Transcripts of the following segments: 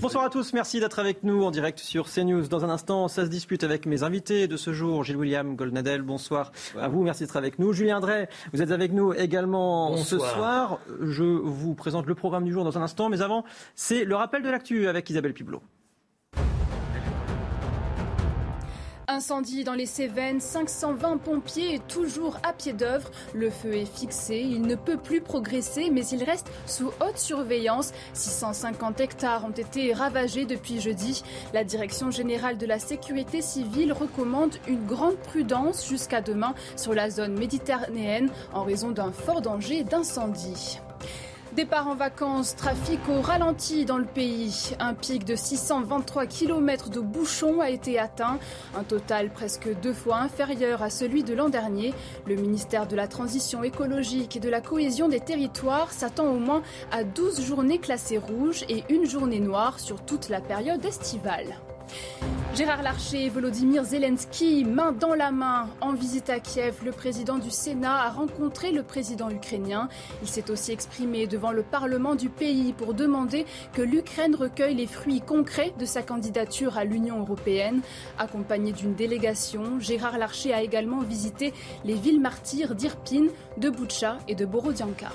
Bonsoir à tous, merci d'être avec nous en direct sur CNews. Dans un instant, ça se dispute avec mes invités de ce jour, Gilles William Goldnadel, bonsoir à vous, merci d'être avec nous. Julien Drey, vous êtes avec nous également ce soir. Je vous présente le programme du jour dans un instant, mais avant, c'est le rappel de l'actu avec Isabelle Piblot. Incendie dans les Cévennes, 520 pompiers toujours à pied d'œuvre. Le feu est fixé, il ne peut plus progresser, mais il reste sous haute surveillance. 650 hectares ont été ravagés depuis jeudi. La Direction générale de la sécurité civile recommande une grande prudence jusqu'à demain sur la zone méditerranéenne en raison d'un fort danger d'incendie. Départ en vacances, trafic au ralenti dans le pays. Un pic de 623 km de bouchons a été atteint, un total presque deux fois inférieur à celui de l'an dernier. Le ministère de la Transition écologique et de la cohésion des territoires s'attend au moins à 12 journées classées rouges et une journée noire sur toute la période estivale. Gérard Larcher et Volodymyr Zelensky, main dans la main, en visite à Kiev, le président du Sénat a rencontré le président ukrainien. Il s'est aussi exprimé devant le Parlement du pays pour demander que l'Ukraine recueille les fruits concrets de sa candidature à l'Union européenne. Accompagné d'une délégation, Gérard Larcher a également visité les villes martyrs d'Irpin, de Boutcha et de Borodianka.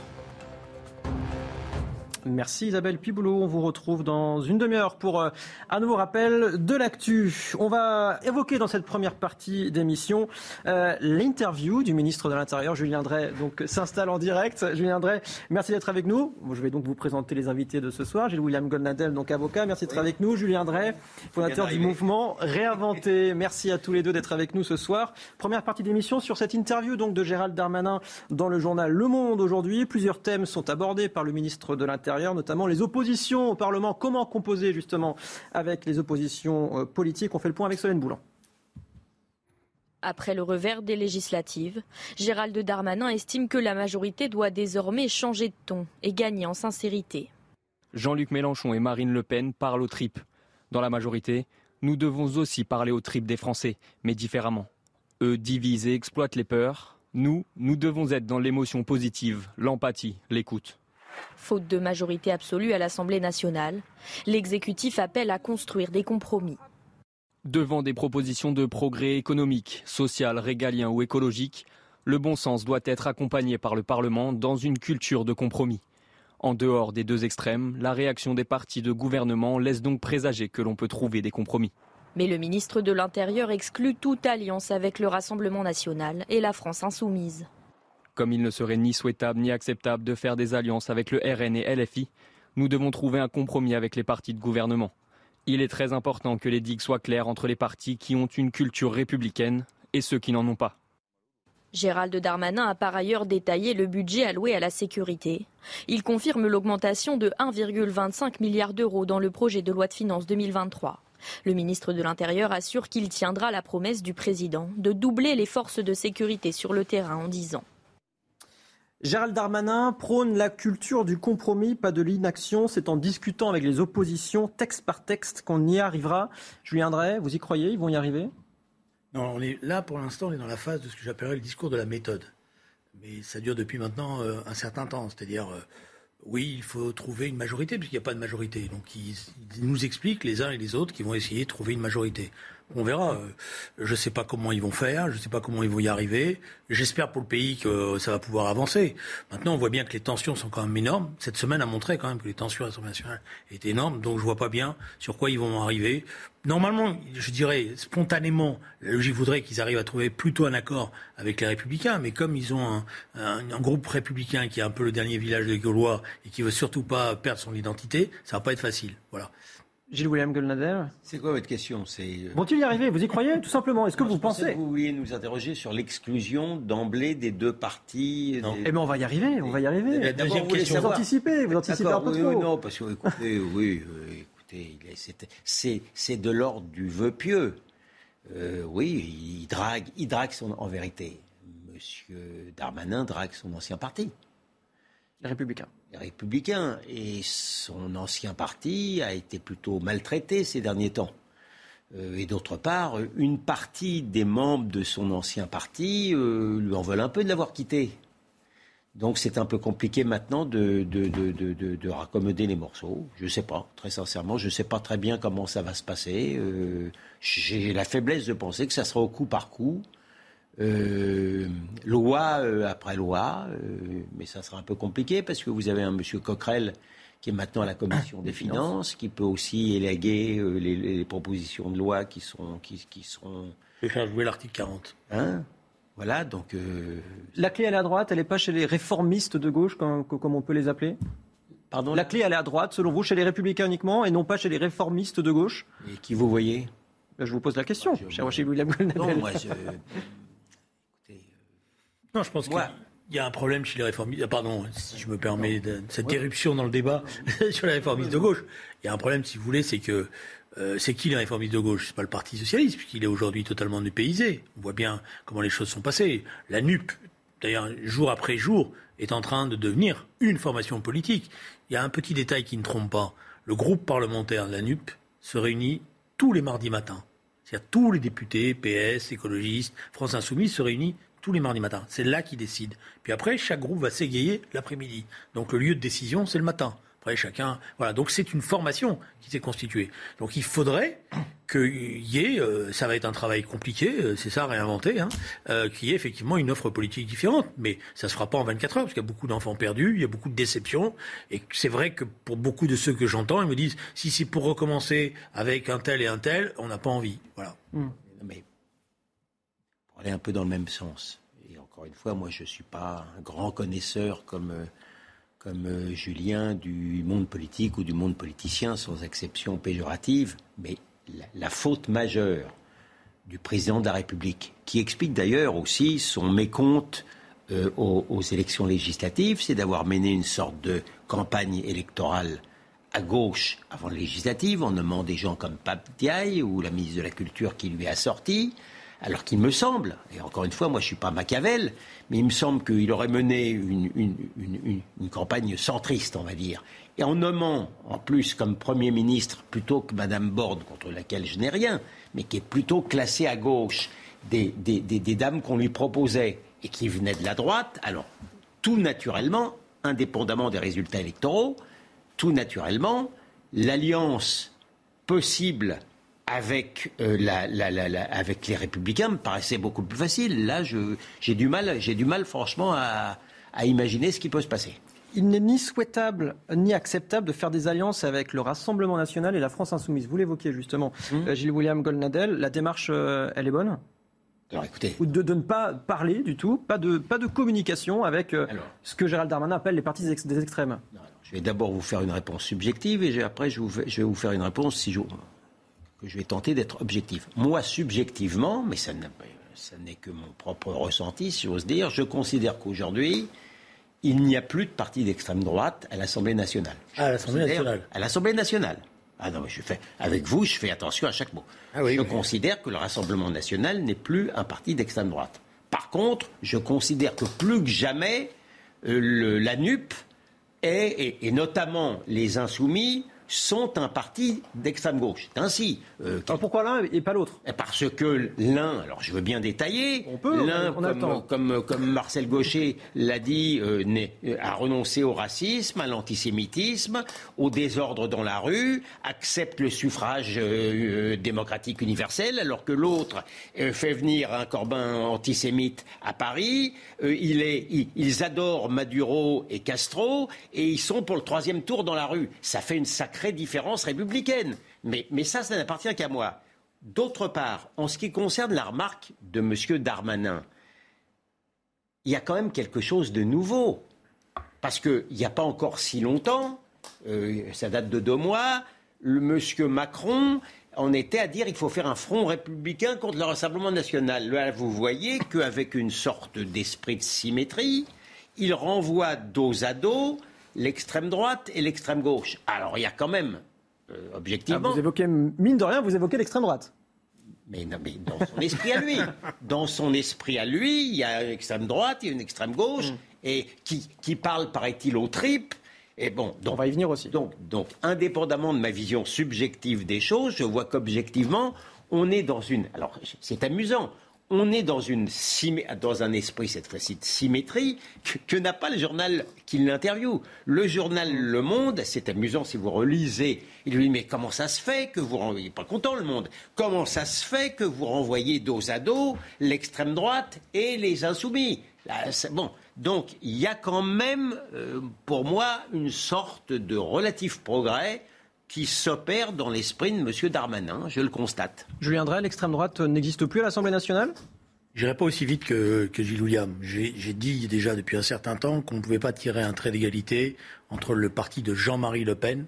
Merci Isabelle Piboulot. On vous retrouve dans une demi-heure pour euh, un nouveau rappel de l'actu. On va évoquer dans cette première partie d'émission euh, l'interview du ministre de l'Intérieur, Julien Drey, donc s'installe en direct. Julien Drey, merci d'être avec nous. Je vais donc vous présenter les invités de ce soir. Gilles William Goldnadel, donc avocat, merci d'être avec nous. Julien Drey, fondateur du mouvement Réinventer. Merci à tous les deux d'être avec nous ce soir. Première partie d'émission sur cette interview donc de Gérald Darmanin dans le journal Le Monde aujourd'hui. Plusieurs thèmes sont abordés par le ministre de l'Intérieur notamment les oppositions au Parlement. Comment composer justement avec les oppositions euh, politiques? On fait le point avec Solène Boulan. Après le revers des législatives, Gérald Darmanin estime que la majorité doit désormais changer de ton et gagner en sincérité. Jean-Luc Mélenchon et Marine Le Pen parlent aux tripes. Dans la majorité, nous devons aussi parler aux tripes des Français, mais différemment. Eux divisent et exploitent les peurs. Nous, nous devons être dans l'émotion positive, l'empathie, l'écoute. Faute de majorité absolue à l'Assemblée nationale, l'exécutif appelle à construire des compromis. Devant des propositions de progrès économique, social, régalien ou écologique, le bon sens doit être accompagné par le Parlement dans une culture de compromis. En dehors des deux extrêmes, la réaction des partis de gouvernement laisse donc présager que l'on peut trouver des compromis. Mais le ministre de l'Intérieur exclut toute alliance avec le Rassemblement national et la France insoumise. Comme il ne serait ni souhaitable ni acceptable de faire des alliances avec le RN et LFI, nous devons trouver un compromis avec les partis de gouvernement. Il est très important que les digues soient claires entre les partis qui ont une culture républicaine et ceux qui n'en ont pas. Gérald Darmanin a par ailleurs détaillé le budget alloué à la sécurité. Il confirme l'augmentation de 1,25 milliard d'euros dans le projet de loi de finances 2023. Le ministre de l'Intérieur assure qu'il tiendra la promesse du président de doubler les forces de sécurité sur le terrain en 10 ans. Gérald Darmanin prône la culture du compromis, pas de l'inaction. C'est en discutant avec les oppositions, texte par texte, qu'on y arrivera. Julien Drey, vous y croyez? Ils vont y arriver? Non, on est là pour l'instant, on est dans la phase de ce que j'appellerais le discours de la méthode. Mais ça dure depuis maintenant euh, un certain temps. C'est-à-dire, euh, oui, il faut trouver une majorité, puisqu'il n'y a pas de majorité. Donc ils, ils, nous expliquent les uns et les autres qu'ils vont essayer de trouver une majorité. On verra. Je ne sais pas comment ils vont faire, je ne sais pas comment ils vont y arriver. J'espère pour le pays que ça va pouvoir avancer. Maintenant, on voit bien que les tensions sont quand même énormes. Cette semaine a montré quand même que les tensions nationale étaient énormes, donc je vois pas bien sur quoi ils vont arriver. Normalement, je dirais spontanément, la logique voudrait qu'ils arrivent à trouver plutôt un accord avec les Républicains, mais comme ils ont un, groupe républicain qui est un peu le dernier village des Gaulois et qui veut surtout pas perdre son identité, ça va pas être facile. Voilà. Gilles William Goldnadel C'est quoi votre question? Euh, Vont-ils y arriver? Vous y croyez Tout simplement? Est-ce que vous pensez que Vous vouliez nous interroger sur l'exclusion d'emblée des deux partis Non. Eh bien, on va y arriver. On va y arriver. D'abord, vous question. Vous anticipez. Vous anticipez un peu oui, trop. non, parce que écoutez, oui, euh, écoutez, c'est de l'ordre du vœu pieux. Euh, oui, il drague, il drague son, en vérité. Monsieur Darmanin drague son ancien parti. Les Républicains républicain. Et son ancien parti a été plutôt maltraité ces derniers temps. Euh, et d'autre part, une partie des membres de son ancien parti euh, lui en veulent un peu de l'avoir quitté. Donc c'est un peu compliqué maintenant de, de, de, raccommoder les morceaux. Je ne sais pas, très sincèrement, je ne sais pas très bien comment ça va se passer. Euh, j'ai la faiblesse de penser que ça sera au coup par coup. Euh, loi euh, après loi, euh, mais ça sera un peu compliqué parce que vous avez un monsieur Coquerel qui est maintenant à la commission des, finances, qui peut aussi élaguer les, propositions de loi qui sont qui, qui seront. Je vais faire jouer l'article 40. Hein? Voilà, donc. La clé, elle est à droite, elle n'est pas chez les réformistes de gauche, comme, comme on peut les appeler? Pardon? La clé, elle est à droite, selon vous, chez les républicains uniquement, et non pas chez les réformistes de gauche? Et qui vous voyez? Je vous pose la question, cher William Non, moi, je... Non, je pense qu'il y a un problème chez les réformistes. Ah, pardon, si je me permets de, cette éruption dans le débat sur les réformistes de gauche. Il y a un problème, si vous voulez, c'est que euh, c'est qui les réformistes de gauche? C'est pas le Parti socialiste, puisqu'il est aujourd'hui totalement dépaysé. On voit bien comment les choses sont passées. La NUP, d'ailleurs, jour après jour, est en train de devenir une formation politique. Il y a un petit détail qui ne trompe pas. Le groupe parlementaire de la NUP se réunit tous les mardis matins. C'est-à-dire tous les députés, PS, écologistes, France Insoumise se réunissent tous les mardis matins. C'est là qu'ils décident. Puis après, chaque groupe va s'égayer l'après-midi. Donc le lieu de décision, c'est le matin. Après, chacun. Voilà. Donc c'est une formation qui s'est constituée. Donc il faudrait qu'il y ait, euh, ça va être un travail compliqué, euh, c'est ça, réinventer, hein, euh, qu'il y ait effectivement une offre politique différente. Mais ça ne se fera pas en 24 heures, parce qu'il y a beaucoup d'enfants perdus, il y a beaucoup de déceptions. Et c'est vrai que pour beaucoup de ceux que j'entends, ils me disent si c'est pour recommencer avec un tel et un tel, on n'a pas envie. Voilà. Mmh un peu dans le même sens. Et encore une fois, moi, je ne suis pas un grand connaisseur comme, euh, comme euh, Julien du monde politique ou du monde politicien, sans exception péjorative, mais la, faute majeure du président de la République, qui explique d'ailleurs aussi son mécompte euh, aux, élections législatives, c'est d'avoir mené une sorte de campagne électorale à gauche avant les législatives, en nommant des gens comme Pape Diaye ou la ministre de la Culture qui lui a sorti, alors qu'il me semble, et encore une fois, moi je ne suis pas Machiavel, mais il me semble qu'il aurait mené une, campagne centriste, on va dire. Et en nommant, en plus, comme Premier ministre, plutôt que Madame Borde, contre laquelle je n'ai rien, mais qui est plutôt classée à gauche, des, des dames qu'on lui proposait et qui venaient de la droite, alors tout naturellement, indépendamment des résultats électoraux, tout naturellement, l'alliance possible avec, euh, avec les Républicains me paraissait beaucoup plus facile. Là, j'ai du mal, j'ai du mal, franchement, à, imaginer ce qui peut se passer. Il n'est ni souhaitable ni acceptable de faire des alliances avec le Rassemblement national et la France insoumise. Vous l'évoquiez justement, hum. euh, Gilles William Goldnadel. La démarche, euh, elle est bonne? Alors, écoutez. Ou de, ne pas parler du tout, pas de, pas de communication avec ce que Gérald Darmanin appelle les partis des extrêmes? je vais d'abord vous faire une réponse subjective et après je, je vais vous faire une réponse si je, je vais tenter d'être objectif. Moi, subjectivement, mais ça n'est que mon propre ressenti, si j'ose dire, je considère qu'aujourd'hui, il n'y a plus de parti d'extrême droite à l'Assemblée nationale. à l'Assemblée nationale À l'Assemblée nationale. Ah non, je fais, avec vous, je fais attention à chaque mot. Ah je considère que le Rassemblement national n'est plus un parti d'extrême droite. Par contre, je considère que plus que jamais, euh, la NUP est, et notamment les insoumis, sont un parti d'extrême gauche. Ainsi. Euh, alors pourquoi l'un et pas l'autre? Parce que l'un, alors je veux bien détailler, l'un, comme, comme, comme, Marcel Gaucher l'a dit, euh, euh, a renoncé au racisme, à l'antisémitisme, au désordre dans la rue, accepte le suffrage démocratique universel, alors que l'autre fait venir un Corbin antisémite à Paris. il est, ils adorent Maduro et Castro et ils sont pour le troisième tour dans la rue. Ça fait une sacrée différence républicaine. Mais, mais ça, ça n'appartient qu'à moi. D'autre part, en ce qui concerne la remarque de M. Darmanin, il y a quand même quelque chose de nouveau. Parce qu'il n'y a pas encore si longtemps, euh, ça date de deux mois, le monsieur Macron on était à dire qu'il faut faire un front républicain contre le Rassemblement national. Là, vous voyez qu'avec une sorte d'esprit de symétrie, il renvoie dos à dos l'extrême droite et l'extrême gauche. Alors il y a quand même, euh, objectivement... Ah, vous évoquez, mine de rien, vous évoquez l'extrême droite. Mais, non, mais dans son esprit à lui. Dans son esprit à lui, il y a une extrême droite, il y a une extrême gauche, mm. et qui, qui parle, paraît-il, aux tripes. Et bon, on va y venir aussi. Donc, donc, indépendamment de ma vision subjective des choses, je vois qu'objectivement, on est dans une. Alors, c'est amusant on est dans, une, dans un esprit, cette fois-ci, de symétrie que, n'a pas le journal qui l'interviewe. Le journal Le Monde, c'est amusant si vous relisez, il lui dit Mais comment ça se fait que vous renvoyez, pas content le monde, comment ça se fait que vous renvoyez dos à dos l'extrême droite et les insoumis? Bon, donc il y a quand même, euh, pour moi, une sorte de relatif progrès qui s'opère dans l'esprit de M. Darmanin, je le constate. Julien Drey, l'extrême droite n'existe plus à l'Assemblée nationale? Je n'irai pas aussi vite que, que Gilles William. J'ai dit déjà depuis un certain temps qu'on ne pouvait pas tirer un trait d'égalité entre le parti de Jean-Marie Le Pen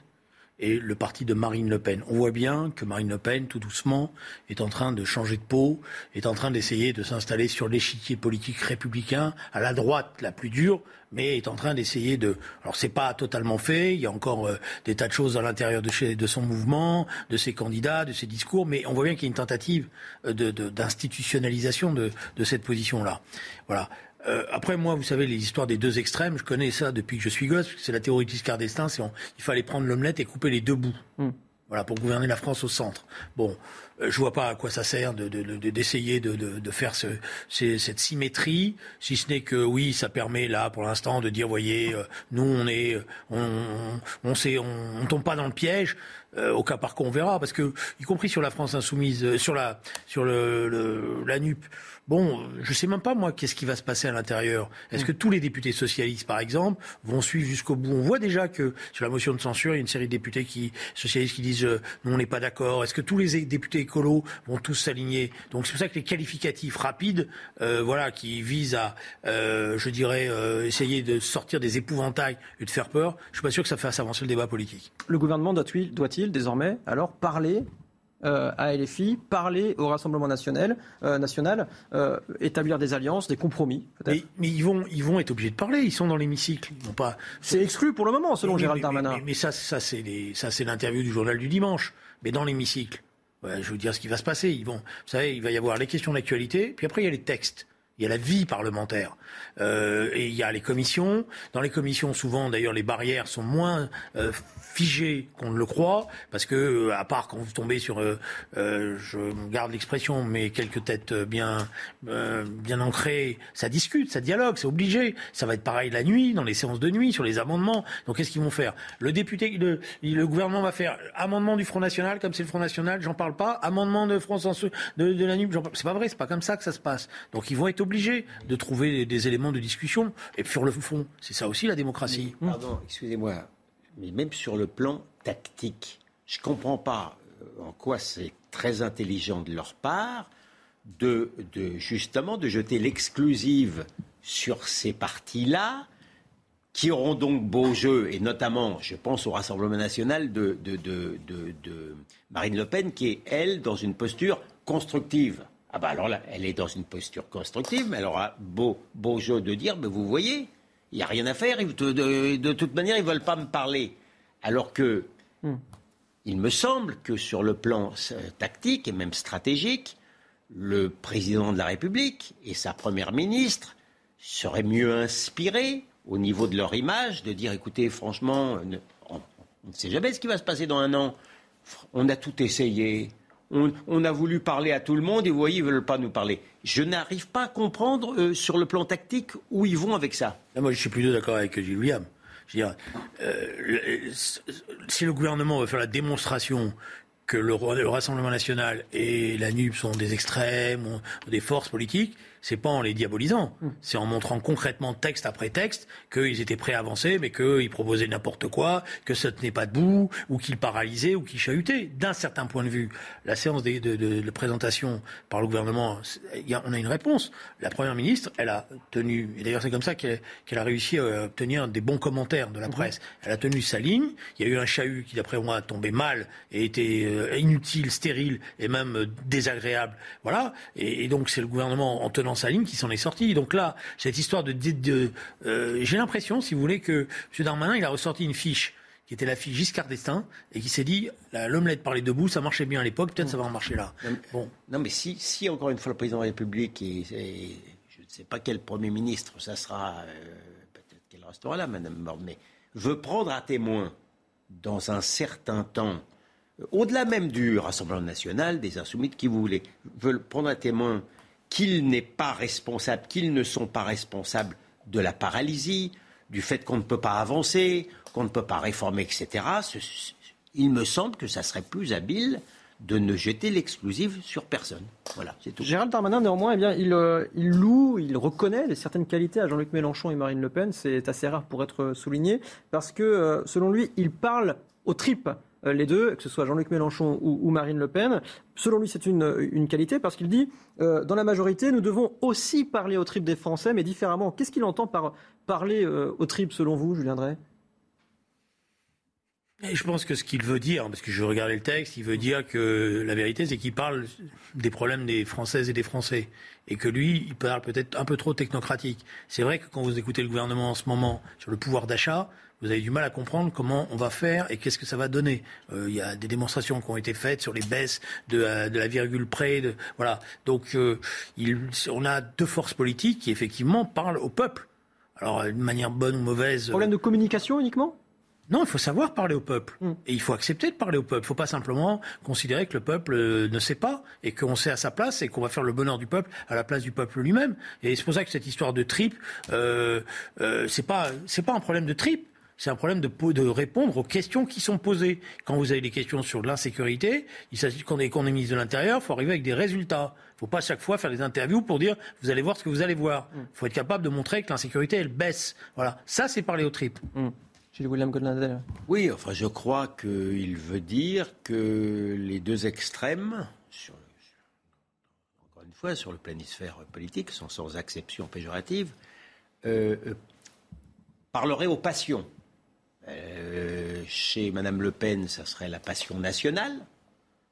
et le parti de Marine Le Pen. On voit bien que Marine Le Pen, tout doucement, est en train de changer de peau, est en train d'essayer de s'installer sur l'échiquier politique républicain, à la droite la plus dure, mais est en train d'essayer de. Alors c'est pas totalement fait. Il y a encore euh, des tas de choses à l'intérieur de, de son mouvement, de ses candidats, de ses discours, mais on voit bien qu'il y a une tentative euh, d'institutionnalisation de, de, cette position-là. Voilà. Euh, après, moi, vous savez, les histoires des deux extrêmes, je connais ça depuis que je suis gosse, c'est la théorie de Giscard d'Estaing, c'est il fallait prendre l'omelette et couper les deux bouts. Hmm. Voilà, pour gouverner la France au centre. Bon, je vois pas à quoi ça sert d'essayer de, de, de, faire ce, cette symétrie, si ce n'est que oui, ça permet là, pour l'instant, de dire, voyez, euh, nous, on est, on, on, on, on tombe pas dans le piège. Euh, au cas par cas, on verra, parce que, y compris sur la France insoumise, sur la, sur le, le la NUP, Bon, je ne sais même pas, moi, qu'est-ce qui va se passer à l'intérieur. Est-ce mm. que tous les députés socialistes, par exemple, vont suivre jusqu'au bout? On voit déjà que sur la motion de censure, il y a une série de députés qui, socialistes qui disent euh, non, on n'est pas d'accord. Est-ce que tous les députés écolos vont tous s'aligner Donc c'est pour ça que les qualificatifs rapides, euh, voilà, qui visent à, euh, je dirais, essayer de sortir des épouvantails et de faire peur, je ne suis pas sûr que ça fasse avancer le débat politique. Le gouvernement doit-il doit désormais alors parler euh, à LFI, parler au Rassemblement national, euh, national euh, établir des alliances, des compromis. Mais, mais, ils, vont, ils vont être obligés de parler, ils sont dans l'hémicycle. Pas... C'est exclu pour le moment, selon Gérald Darmanin. Mais, ça, ça c'est l'interview du journal du dimanche, mais dans l'hémicycle. Je vous dire ce qui va se passer. Vous savez, il va y avoir les questions d'actualité, puis après il y a les textes. Il y a la vie parlementaire. Euh, et il y a les commissions. Dans les commissions, souvent, d'ailleurs, les barrières sont moins euh, figées qu'on ne le croit, parce que, euh, à part quand vous tombez sur, je garde l'expression, mais quelques têtes bien, bien ancrées, ça discute, ça dialogue, c'est obligé. Ça va être pareil la nuit, dans les séances de nuit, sur les amendements. Donc, qu'est-ce qu'ils vont faire? Le député, le, gouvernement va faire amendement du Front National, comme c'est le Front National, j'en parle pas. Amendement de France de, de la c'est pas vrai, c'est pas comme ça que ça se passe. Donc, ils vont être obligés de trouver des éléments de discussion. Et sur le fond, c'est ça aussi la démocratie. pardon, excusez-moi, mais même sur le plan tactique, je ne comprends pas euh, en quoi c'est très intelligent de leur part de, justement de jeter l'exclusive sur ces partis-là qui auront donc beau jeu, et notamment, je pense au Rassemblement national de Marine Le Pen, qui est, elle, dans une posture constructive. Ah bah alors là, elle est dans une posture constructive, mais elle aura beau, beau jeu de dire, mais vous voyez, il n'y a rien à faire, de, toute manière, ils ne veulent pas me parler. Alors que, hmm. il me semble que sur le plan euh, tactique et même stratégique, le président de la République et sa première ministre seraient mieux inspirés au niveau de leur image de dire, écoutez, franchement, on ne sait jamais ce qui va se passer dans un an. On a tout essayé on, a voulu parler à tout le monde et vous voyez, ils ne veulent pas nous parler. Je n'arrive pas à comprendre euh, sur le plan tactique où ils vont avec ça. moi, je suis plutôt d'accord avec Gilles William. Je dire, euh, si le gouvernement veut faire la démonstration que le, Rassemblement national et la NUP sont des extrêmes, des forces politiques, c'est pas en les diabolisant, mm. c'est en montrant concrètement texte après texte qu'ils étaient prêts à avancer, mais qu'ils proposaient n'importe quoi, que ça tenait pas debout, ou qu'ils paralysaient, ou qu'ils chahutaient. D'un certain point de vue, la séance de, de, de, présentation par le gouvernement, on a une réponse. La première ministre, elle a tenu, et d'ailleurs c'est comme ça qu'elle a réussi à obtenir des bons commentaires de la mm-hmm. presse. Elle a tenu sa ligne. Il y a eu un chahut qui, d'après moi, a tombé mal et était euh, inutile, stérile et même euh, désagréable. Voilà. Et, donc c'est le gouvernement en tenant sa ligne qui s'en est sorti. Donc là, cette histoire de, euh, j'ai l'impression, si vous voulez, que M. Darmanin, il a ressorti une fiche qui était la fiche Giscard d'Estaing, et qui s'est dit l'omelette par les debout, ça marchait bien à l'époque, peut-être ça va en marcher là. bon. non mais si, si, encore une fois, le président de la République, et, je ne sais pas quel Premier ministre, ça sera, peut-être qu'elle restera là, Madame Morne, mais veut prendre à témoin dans un certain temps, au-delà même du Rassemblement national, des insoumis, qui vous voulez, veulent prendre à témoin qu'ils n'est pas responsable, qu'ils ne sont pas responsables de la paralysie, du fait qu'on ne peut pas avancer, qu'on ne peut pas réformer, etc. il me semble que ça serait plus habile de ne jeter l'exclusive sur personne. Voilà, c'est tout. Gérald Darmanin, néanmoins, eh bien, il, euh, il, loue, il reconnaît certaines qualités à Jean-Luc Mélenchon et Marine Le Pen. C'est assez rare pour être souligné, parce que, euh, selon lui, il parle aux tripes les deux, que ce soit Jean-Luc Mélenchon ou, Marine Le Pen. Selon lui, c'est une, qualité parce qu'il dit, dans la majorité, nous devons aussi parler aux tripes des Français, mais différemment. Qu'est-ce qu'il entend par parler aux tripes, selon vous, Julien Drey? Je pense que ce qu'il veut dire, parce que je regardais le texte, il veut dire que la vérité, c'est qu'il parle des problèmes des Françaises et des Français. Et que lui, il parle peut-être un peu trop technocratique. C'est vrai que quand vous écoutez le gouvernement en ce moment sur le pouvoir d'achat, vous avez du mal à comprendre comment on va faire et qu'est-ce que ça va donner. Euh, il y a des démonstrations qui ont été faites sur les baisses de, euh, la virgule près. De, voilà. Donc, euh, on a deux forces politiques qui, effectivement, parlent au peuple. Alors, d'une manière bonne ou mauvaise. Problème de communication uniquement? Non, il faut savoir parler au peuple. Mm. Et il faut accepter de parler au peuple. Il ne faut pas simplement considérer que le peuple euh, ne sait pas et qu'on sait à sa place et qu'on va faire le bonheur du peuple à la place du peuple lui-même. Et c'est pour ça que cette histoire de trip, euh, euh, c'est pas c'est pas un problème de trip. C'est un problème de, de répondre aux questions qui sont posées. Quand vous avez des questions sur l'insécurité, il s'agit qu'on est, qu'on est ministre de l'Intérieur, il faut arriver avec des résultats. Il ne faut pas chaque fois faire des interviews pour dire vous allez voir ce que vous allez voir. Il mm. faut être capable de montrer que l'insécurité, elle baisse. Voilà. Ça, c'est parler au trip. Mm. Oui, enfin, je crois qu'il veut dire que les deux extrêmes, encore une fois, sur le planisphère politique, sont sans acception péjorative, euh, euh, parleraient aux passions. Euh, chez Mme Le Pen, ça serait la passion nationale,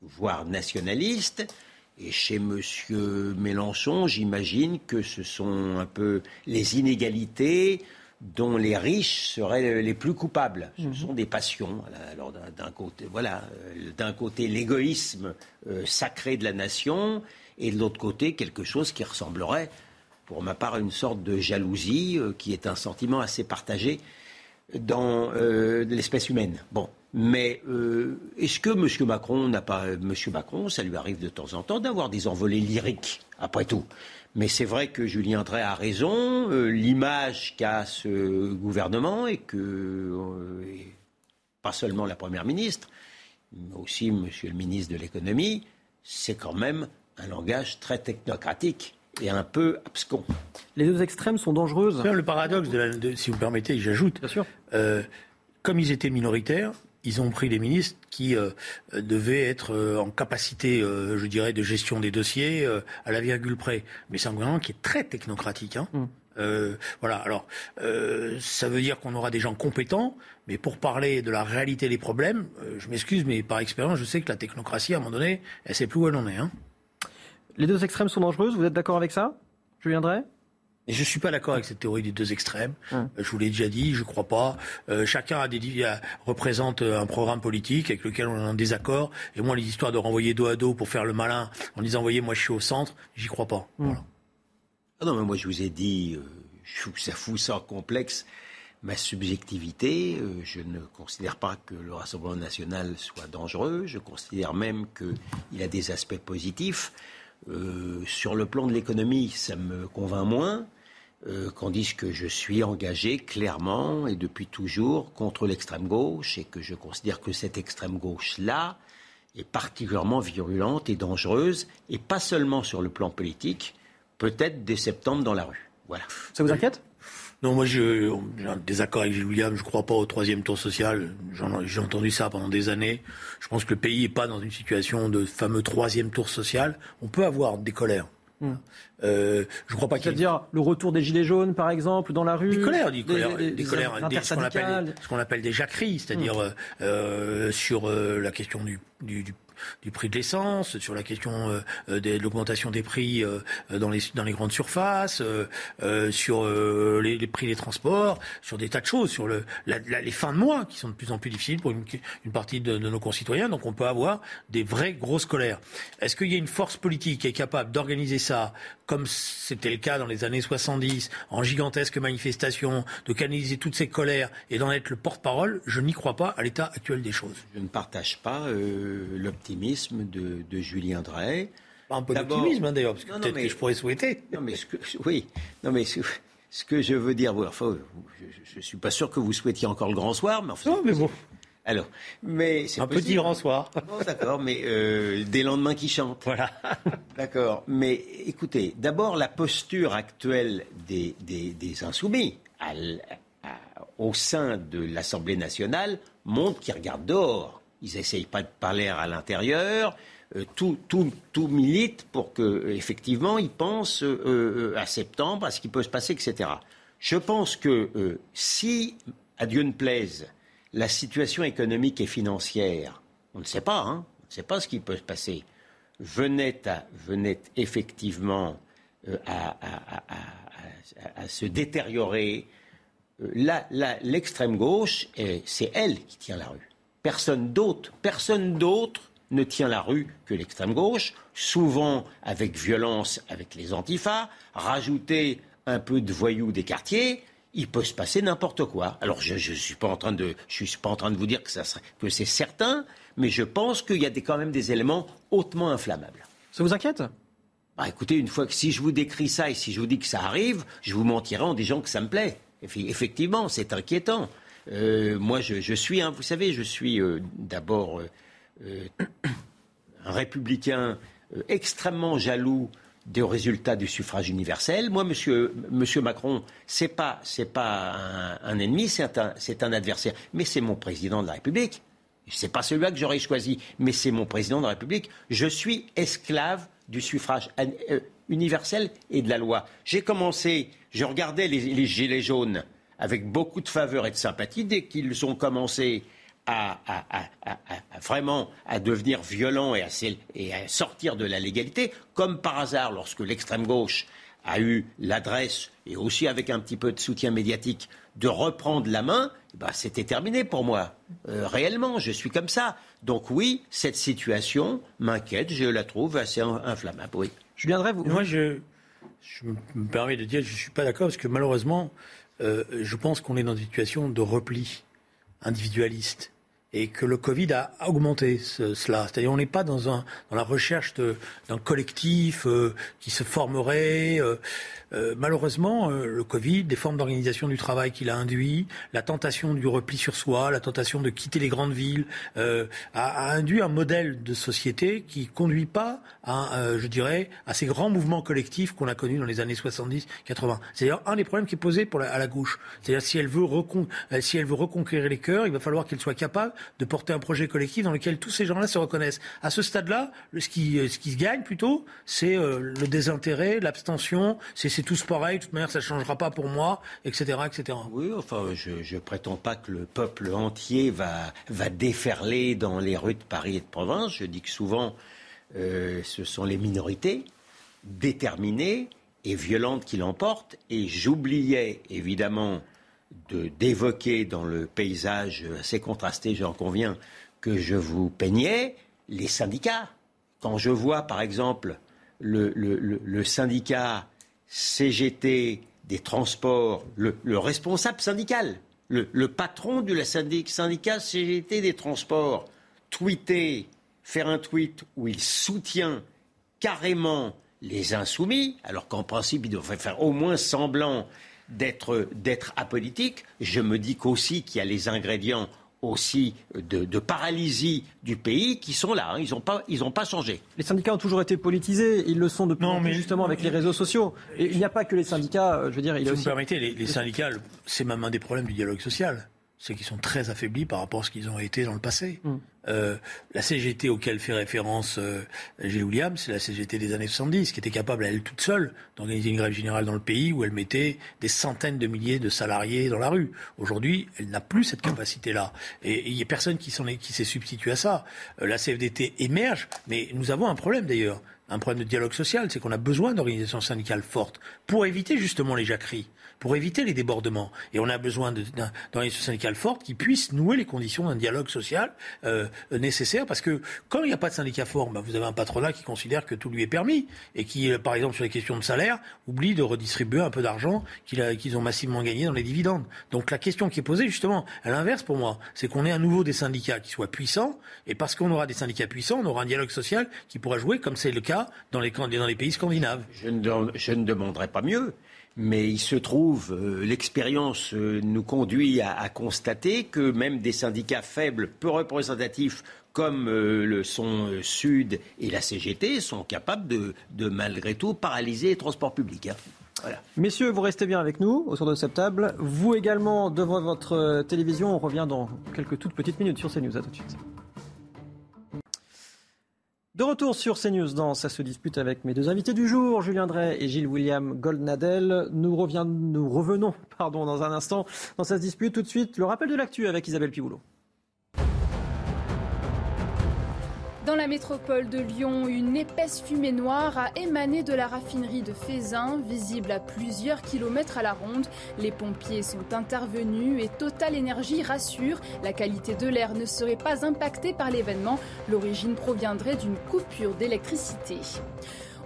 voire nationaliste. Et chez M. Mélenchon, j'imagine que ce sont un peu les inégalités, dont les riches seraient les plus coupables. Ce mhm. sont des passions. Alors d'un côté, voilà, euh, d'un côté l'égoïsme euh, sacré de la nation, et de l'autre côté quelque chose qui ressemblerait, pour ma part, à une sorte de jalousie, euh, qui est un sentiment assez partagé dans l'espèce humaine. Bon, mais est-ce que M. Macron n'a pas, M. Macron, ça lui arrive de temps en temps d'avoir des envolées lyriques, après tout. Mais c'est vrai que Julien Drey a raison. Euh, l'image qu'a ce gouvernement et que, euh, pas seulement la Première ministre, mais aussi Monsieur le ministre de l'économie, c'est quand même un langage très technocratique et un peu abscon. Les deux extrêmes sont dangereuses. Le paradoxe, de, si vous permettez, j'ajoute, euh, comme ils étaient minoritaires, ils ont pris des ministres qui euh, devaient être euh, en capacité, euh, je dirais, de gestion des dossiers à la virgule près. Mais c'est un gouvernement qui est très technocratique. Hein. Mm. voilà. Alors, ça veut dire qu'on aura des gens compétents, mais pour parler de la réalité des problèmes, je m'excuse, mais par expérience, je sais que la technocratie, à un moment donné, elle sait plus où elle en est. Hein. Les deux extrêmes sont dangereuses. Vous êtes d'accord avec ça? Je viendrai je ne suis pas d'accord avec cette théorie des deux extrêmes. Hum. Je vous l'ai déjà dit, je ne crois pas. Euh, chacun a des, représente un programme politique avec lequel on est en désaccord. Et moi, les histoires de renvoyer dos à dos pour faire le malin en disant, voyez, moi je suis au centre, j'y crois pas. Hum. Ah non, mais moi je vous ai dit, euh, je trouve ça fout ça complexe ma subjectivité. Euh, je ne considère pas que le Rassemblement national soit dangereux. Je considère même qu'il a des aspects positifs. Euh, sur le plan de l'économie, ça me convainc moins. Euh, qu'on dise que je suis engagé clairement et depuis toujours contre l'extrême gauche et que je considère que cette extrême gauche-là est particulièrement virulente et dangereuse, et pas seulement sur le plan politique, peut-être dès septembre dans la rue. Voilà. Ça vous inquiète? Non, moi j'ai un désaccord avec Gilles William. Je ne crois pas au troisième tour social. J'ai entendu ça pendant des années. Je pense que le pays n'est pas dans une situation de fameux troisième tour social. On peut avoir des colères. Hmm. Euh, je crois pas C'est-à-dire le retour des gilets jaunes, par exemple, dans la rue. Des colères, des, colères, des, colères, ce qu'on appelle, appelle, des jacqueries, c'est-à-dire hmm. euh, sur euh, la question du, du, du du prix de l'essence, sur la question euh, de l'augmentation des prix euh, dans, les, grandes surfaces, euh, sur les, prix des transports, sur des tas de choses, sur le, les fins de mois qui sont de plus en plus difficiles pour une, partie de, nos concitoyens. Donc on peut avoir des vraies grosses colères. Est-ce qu'il y a une force politique qui est capable d'organiser ça comme c'était le cas dans les années 70, en gigantesques manifestations, de canaliser toutes ces colères et d'en être le porte-parole, je n'y crois pas à l'état actuel des choses. Je ne partage pas l'optimisme de, Julien Drey. un peu d'optimisme hein, d'ailleurs, parce que peut-être que je pourrais souhaiter. Non, mais oui, non, mais ce, que je veux dire, enfin, je ne suis pas sûr que vous souhaitiez encore le grand soir, mais enfin. Non, mais bon. Alors, mais un petit grand soir. d'accord, mais euh, des lendemains qui chantent. Voilà. d'accord. Mais écoutez, d'abord la posture actuelle des, des, insoumis au sein de l'Assemblée nationale montre qu'ils regardent dehors. Ils n'essayent pas de parler à l'intérieur. Euh, tout, milite pour que, effectivement, ils pensent euh, à septembre, à ce qui peut se passer, etc. Je pense que si, à Dieu ne plaise, la situation économique et financière, on ne sait pas, hein, on ne sait pas ce qui peut se passer, venait, à, effectivement euh, à, se détériorer, euh, l'extrême gauche, c'est elle qui tient la rue. Personne d'autre, personne d'autre ne tient la rue que l'extrême gauche, souvent avec violence avec les antifas, rajouter un peu de voyous des quartiers, il peut se passer n'importe quoi. Alors je ne suis pas en train de je suis pas en train de vous dire que ça que c'est certain, mais je pense qu'il y a des, quand même des éléments hautement inflammables. Ça vous inquiète? Bah, écoutez, une fois que si je vous décris ça et si je vous dis que ça arrive, je vous mentirai en disant que ça me plaît. Effectivement, c'est inquiétant. Euh, moi, je, suis, vous savez, je suis euh, d'abord euh, un républicain extrêmement jaloux des résultats du suffrage universel. Moi, monsieur, Macron, c'est pas, pas un, ennemi, c'est un, adversaire. Mais c'est mon président de la République. C'est pas celui-là que j'aurais choisi, mais c'est mon président de la République. Je suis esclave du suffrage universel et de la loi. J'ai commencé, je regardais les gilets jaunes avec beaucoup de faveur et de sympathie dès qu'ils ont commencé à, vraiment à devenir violent et à, et à sortir de la légalité, comme par hasard lorsque l'extrême gauche a eu l'adresse, et aussi avec un petit peu de soutien médiatique, de reprendre la main, eh ben, c'était terminé pour moi. Euh, réellement, je suis comme ça. Donc oui, cette situation m'inquiète, je la trouve assez inflammable. Oui. Je viendrai vous. Moi, je, me permets de dire que je ne suis pas d'accord parce que malheureusement, euh, je pense qu'on est dans une situation de repli individualiste et que le Covid a augmenté cela. C'est-à-dire on n'est pas dans, un, dans la recherche d'un collectif euh, qui se formerait. Euh, euh, malheureusement, euh, le Covid, des formes d'organisation du travail qu'il a induit, la tentation du repli sur soi, la tentation de quitter les grandes villes, euh, a, a, induit un modèle de société qui conduit pas à, je dirais, à ces grands mouvements collectifs qu'on a connus dans les années 70-80. C'est d'ailleurs un des problèmes qui est posé pour la, à la gauche. C'est-à-dire si elle si elle veut reconquérir les cœurs, il va falloir qu'elle soit capable de porter un projet collectif dans lequel tous ces gens-là se reconnaissent. À ce stade-là, ce qui, ce qui se gagne plutôt, c'est le désintérêt, l'abstention, c'est c'est tous pareil, de toute manière ça ne changera pas pour moi, etc. etc. Oui, enfin, je ne prétends pas que le peuple entier va, va déferler dans les rues de Paris et de province. Je dis que souvent, euh, ce sont les minorités déterminées et violentes qui l'emportent. Et j'oubliais évidemment d'évoquer dans le paysage assez contrasté, j'en conviens, que je vous peignais, les syndicats. Quand je vois, par exemple, le, syndicat CGT des transports, le, responsable syndical, le, patron du syndicat CGT des transports, tweeter, faire un tweet où il soutient carrément les insoumis, alors qu'en principe il devrait faire au moins semblant d'être apolitique, je me dis qu'aussi qu'il y a les ingrédients aussi de, paralysie du pays qui sont là. Hein. Ils n'ont pas, ils pas changé. Les syndicats ont toujours été politisés. Ils le sont depuis non, mais justement avec les réseaux sociaux. Et il n'y a pas que les syndicats. Euh, je veux dire, il si vous me permettez, les, les syndicats, c'est même un des problèmes du dialogue social c'est qu'ils sont très affaiblis par rapport à ce qu'ils ont été dans le passé. Mm. Euh, la CGT auquel fait référence euh, Gilles Williams, c'est la CGT des années 70, qui était capable, elle toute seule, d'organiser une grève générale dans le pays où elle mettait des centaines de milliers de salariés dans la rue. Aujourd'hui, elle n'a plus cette capacité-là. Et il n'y a personne qui s'est substitué à ça. Euh, la CFDT émerge, mais nous avons un problème d'ailleurs un problème de dialogue social, c'est qu'on a besoin d'organisations syndicales fortes pour éviter justement les jacqueries pour éviter les débordements. Et on a besoin d'organisations syndicales fortes qui puissent nouer les conditions d'un dialogue social euh, nécessaire. Parce que quand il n'y a pas de syndicat fort, bah, vous avez un patronat qui considère que tout lui est permis et qui, euh, par exemple, sur les questions de salaire, oublie de redistribuer un peu d'argent qu'ils ont massivement gagné dans les dividendes. Donc la question qui est posée, justement, à l'inverse pour moi, c'est qu'on ait à nouveau des syndicats qui soient puissants. Et parce qu'on aura des syndicats puissants, on aura un dialogue social qui pourra jouer, comme c'est le cas dans les, dans les pays scandinaves. Je ne, je ne demanderai pas mieux. Mais il se trouve, euh, l'expérience euh, nous conduit à, constater que même des syndicats faibles, peu représentatifs, comme euh, le sont Sud et la CGT, sont capables de, malgré tout paralyser les transports publics. Hein. Messieurs, vous restez bien avec nous autour de cette table. Vous également devant votre télévision. On revient dans quelques toutes petites minutes sur CNews. À tout de suite. De retour sur CNews dans Ça se dispute avec mes deux invités du jour, Julien Drey et Gilles William Goldnadel. Nous, revenons pardon, dans un instant dans Ça se dispute. Tout de suite, le rappel de l'actu avec Isabelle Piboulot. Dans la métropole de Lyon, une épaisse fumée noire a émané de la raffinerie de Fézin, visible à plusieurs kilomètres à la ronde. Les pompiers sont intervenus et Total Énergie rassure, la qualité de l'air ne serait pas impactée par l'événement. L'origine proviendrait d'une coupure d'électricité.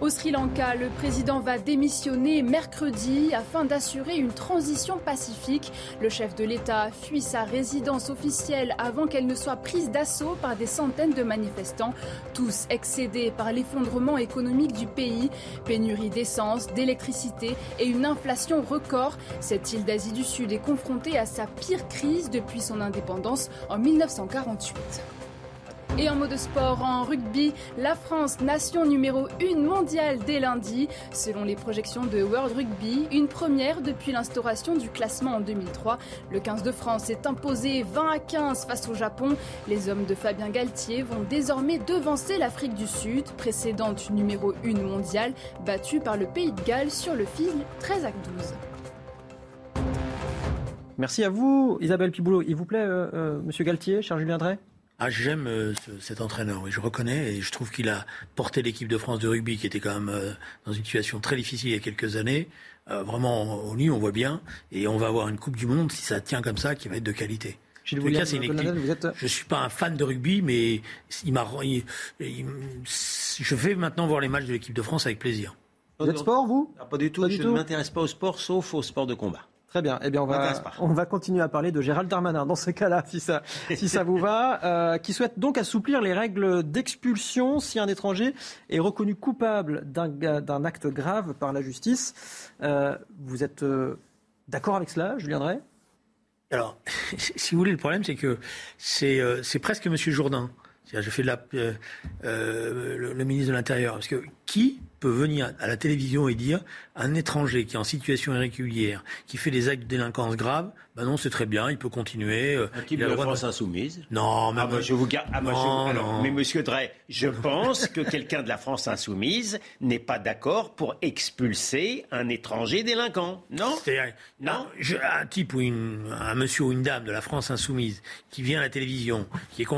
Au Sri Lanka, le président va démissionner mercredi afin d'assurer une transition pacifique. Le chef de l'État fuit sa résidence officielle avant qu'elle ne soit prise d'assaut par des centaines de manifestants, tous excédés par l'effondrement économique du pays, pénurie d'essence, d'électricité et une inflation record. Cette île d'Asie du Sud est confrontée à sa pire crise depuis son indépendance en 1948. Et en mode sport, en rugby, la France, nation numéro 1 mondiale dès lundi. Selon les projections de World Rugby, une première depuis l'instauration du classement en 2003. Le 15 de France est imposé 20 à 15 face au Japon. Les hommes de Fabien Galtier vont désormais devancer l'Afrique du Sud, précédente numéro 1 mondiale, battue par le Pays de Galles sur le fil 13 à 12. Merci à vous, Isabelle Piboulot. Il vous plaît, euh, euh, Monsieur Galtier, cher Julien Drey? Ah, j'aime euh, cet entraîneur, oui, je reconnais, et je trouve qu'il a porté l'équipe de France de rugby, qui était quand même euh, dans une situation très difficile il y a quelques années, euh, vraiment au nid, on voit bien, et on va avoir une Coupe du Monde, si ça tient comme ça, qui va être de qualité. Gilles William, cas, une vous êtes... Je suis pas un fan de rugby, mais il m'a, je vais maintenant voir les matchs de l'équipe de France avec plaisir. Vous êtes sport, vous? Ah, Pas du tout, je ne m'intéresse pas au sport, sauf au sport de combat. Très bien. Eh bien, on va, on va continuer à parler de Gérald Darmanin dans ce cas-là, si ça, si ça vous va, euh, qui souhaite donc assouplir les règles d'expulsion si un étranger est reconnu coupable d'un acte grave par la justice. Euh, vous êtes euh, d'accord avec cela, Julien Drey? Alors, si vous voulez, le problème, c'est que c'est presque M. Jourdain. Je fais de la, le, le ministre de l'Intérieur. Parce que qui peut venir à la télévision et dire un étranger qui est en situation irrégulière, qui fait des actes de délinquance grave, ben non, c'est très bien, il peut continuer. Euh, un type de France insoumise? Non, mais ah, je vous garde. Ah, mais Monsieur Drey, je pense que quelqu'un de la France insoumise n'est pas d'accord pour expulser un étranger délinquant. Non? Non? un type ou une, un monsieur ou une dame de la France insoumise qui vient à la télévision, qui est,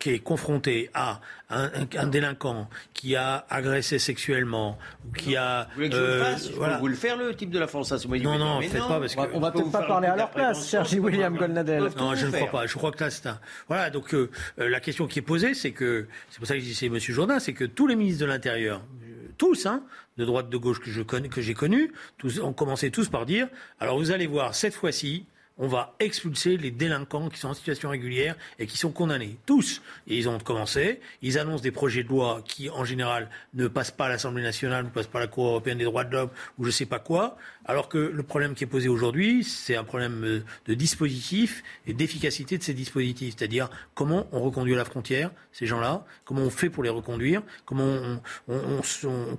qui est confronté à un, un délinquant qui a agressé sexuellement, ou qui a. Vous voulez que je vous le fasse? Euh, voilà. vous le faire, le type de la France Insoumise Non, non, faites pas, parce que. On va peut-être pas parler à leur place, Sergi William Golnadel. Non, je ne crois pas. Je crois que là, c'est un. Voilà, donc euh, euh, la question qui est posée, c'est que. C'est pour ça que je dis c'est M. Jourdain, c'est que tous les ministres de l'Intérieur, tous, hein, de droite, de gauche que je connais, que j'ai connus, tous, ont commencé tous par dire alors vous allez voir, cette fois-ci, on va expulser les délinquants qui sont en situation régulière et qui sont condamnés. Tous. Et ils ont commencé. Ils annoncent des projets de loi qui, en général, ne passent pas à l'Assemblée nationale, ne passent pas à la Cour européenne des droits de l'homme ou je ne sais pas quoi. Alors que le problème qui est posé aujourd'hui, c'est un problème euh, de dispositif et d'efficacité de ces dispositifs. C'est-à-dire comment on reconduit à la frontière ces gens-là, comment on fait pour les reconduire, comment on,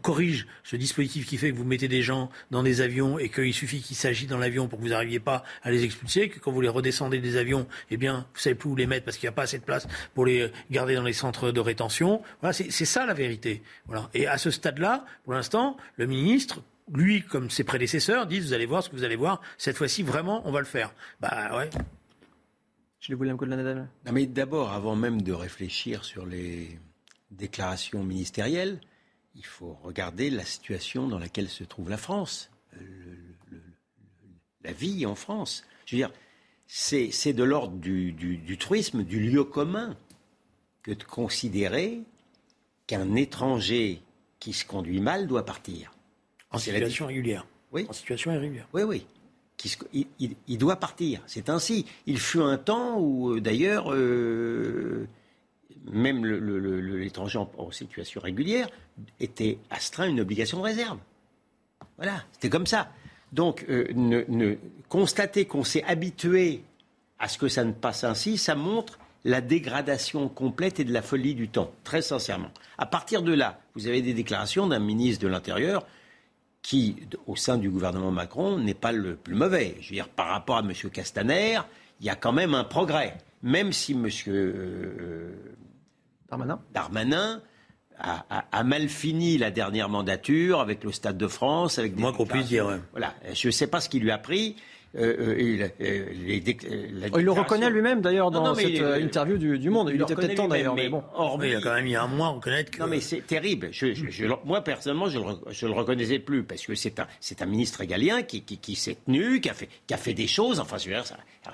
corrige ce dispositif qui fait que vous mettez des gens dans des avions et qu'il suffit qu'il s'agisse dans l'avion pour que vous n'arriviez pas à les expulser, que quand vous les redescendez des avions, eh bien, vous savez plus où les mettre parce qu'il n'y a pas assez de place pour les garder dans les centres de rétention. Voilà, c'est ça la vérité. Voilà. Et à ce stade-là, pour l'instant, le ministre lui, comme ses prédécesseurs, disent vous allez voir ce que vous allez voir, cette fois-ci, vraiment, on va le faire. Bah ouais. Je William Nadal. Non, mais d'abord, avant même de réfléchir sur les déclarations ministérielles, il faut regarder la situation dans laquelle se trouve la France, la vie en France. Je veux dire, c'est de l'ordre du, du, truisme, du lieu commun, que de considérer qu'un étranger qui se conduit mal doit partir. En situation régulière. Oui. En situation irrégulière. Oui, oui. Il, doit partir. C'est ainsi. Il fut un temps où, euh, d'ailleurs, euh, même l'étranger en, situation régulière était astreint à une obligation de réserve. Voilà, c'était comme ça. Donc, euh, ne, constater qu'on s'est habitué à ce que ça ne passe ainsi, ça montre la dégradation complète et de la folie du temps, très sincèrement. À partir de là, vous avez des déclarations d'un ministre de l'Intérieur qui, au sein du gouvernement Macron, n'est pas le plus mauvais. Je veux dire, par rapport à M. Castaner, il y a quand même un progrès. Même si M. Euh, Darmanin, a, mal fini la dernière mandature avec le Stade de France, avec des Moi qu'on puisse dire. Voilà, je ne sais pas ce qui lui a pris. Euh, euh, euh, il, le reconnaît lui-même d'ailleurs dans cette interview du, Monde. Il, était peut-être temps d'ailleurs, mais, bon. il a quand même mis un mois à reconnaître que. Non, mais c'est terrible. moi personnellement, je le, le reconnaissais plus parce que c'est un, ministre régalien qui, qui, s'est tenu, qui a fait, qui a fait des choses. Enfin,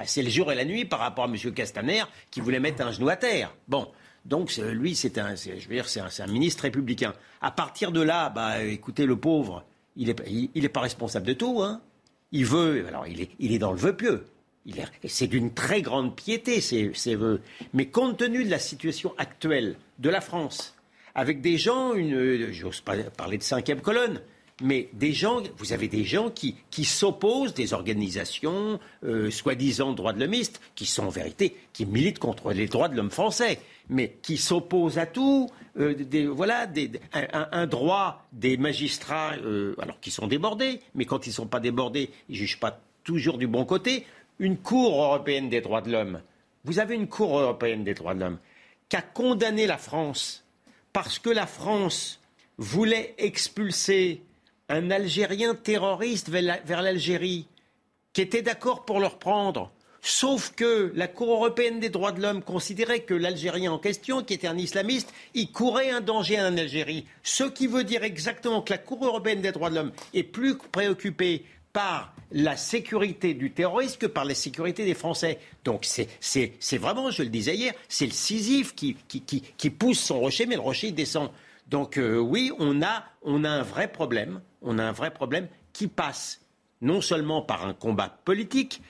c'est le jour et la nuit par rapport à M. Castaner qui voulait mettre un genou à terre. Bon. Donc lui, c'est un, je veux dire, c'est un, ministre républicain. À partir de là, bah, écoutez, le pauvre, il n'est il, est pas responsable de tout. Hein. Il veut, alors il est, il est dans le vœu pieux. C'est d'une très grande piété, ces, ces vœux. Mais compte tenu de la situation actuelle de la France, avec des gens, une, j'ose pas parler de cinquième colonne, mais des gens, vous avez des gens qui, qui s'opposent, des organisations euh, soi-disant droits de l'homiste, qui sont en vérité, qui militent contre les droits de l'homme français, mais qui s'opposent à tout. Euh, voilà, un, droit des magistrats, euh, alors qui sont débordés, mais quand ils ne sont pas débordés, ils ne jugent pas toujours du bon côté. Une Cour européenne des droits de l'homme. Vous avez une Cour européenne des droits de l'homme qui a condamné la France parce que la France voulait expulser un Algérien terroriste vers l'Algérie, qui était d'accord pour le reprendre. Sauf que la Cour européenne des droits de l'homme considérait que l'Algérien en question, qui était un islamiste, il courait un danger en Algérie. Ce qui veut dire exactement que la Cour européenne des droits de l'homme est plus préoccupée par la sécurité du terroriste que par la sécurité des Français. Donc c'est vraiment, je le disais hier, c'est le Sisyphe qui, qui, pousse son rocher, mais le rocher descend. Donc euh, oui, on a, on a un vrai problème, on a un vrai problème qui passe non seulement par un combat politique,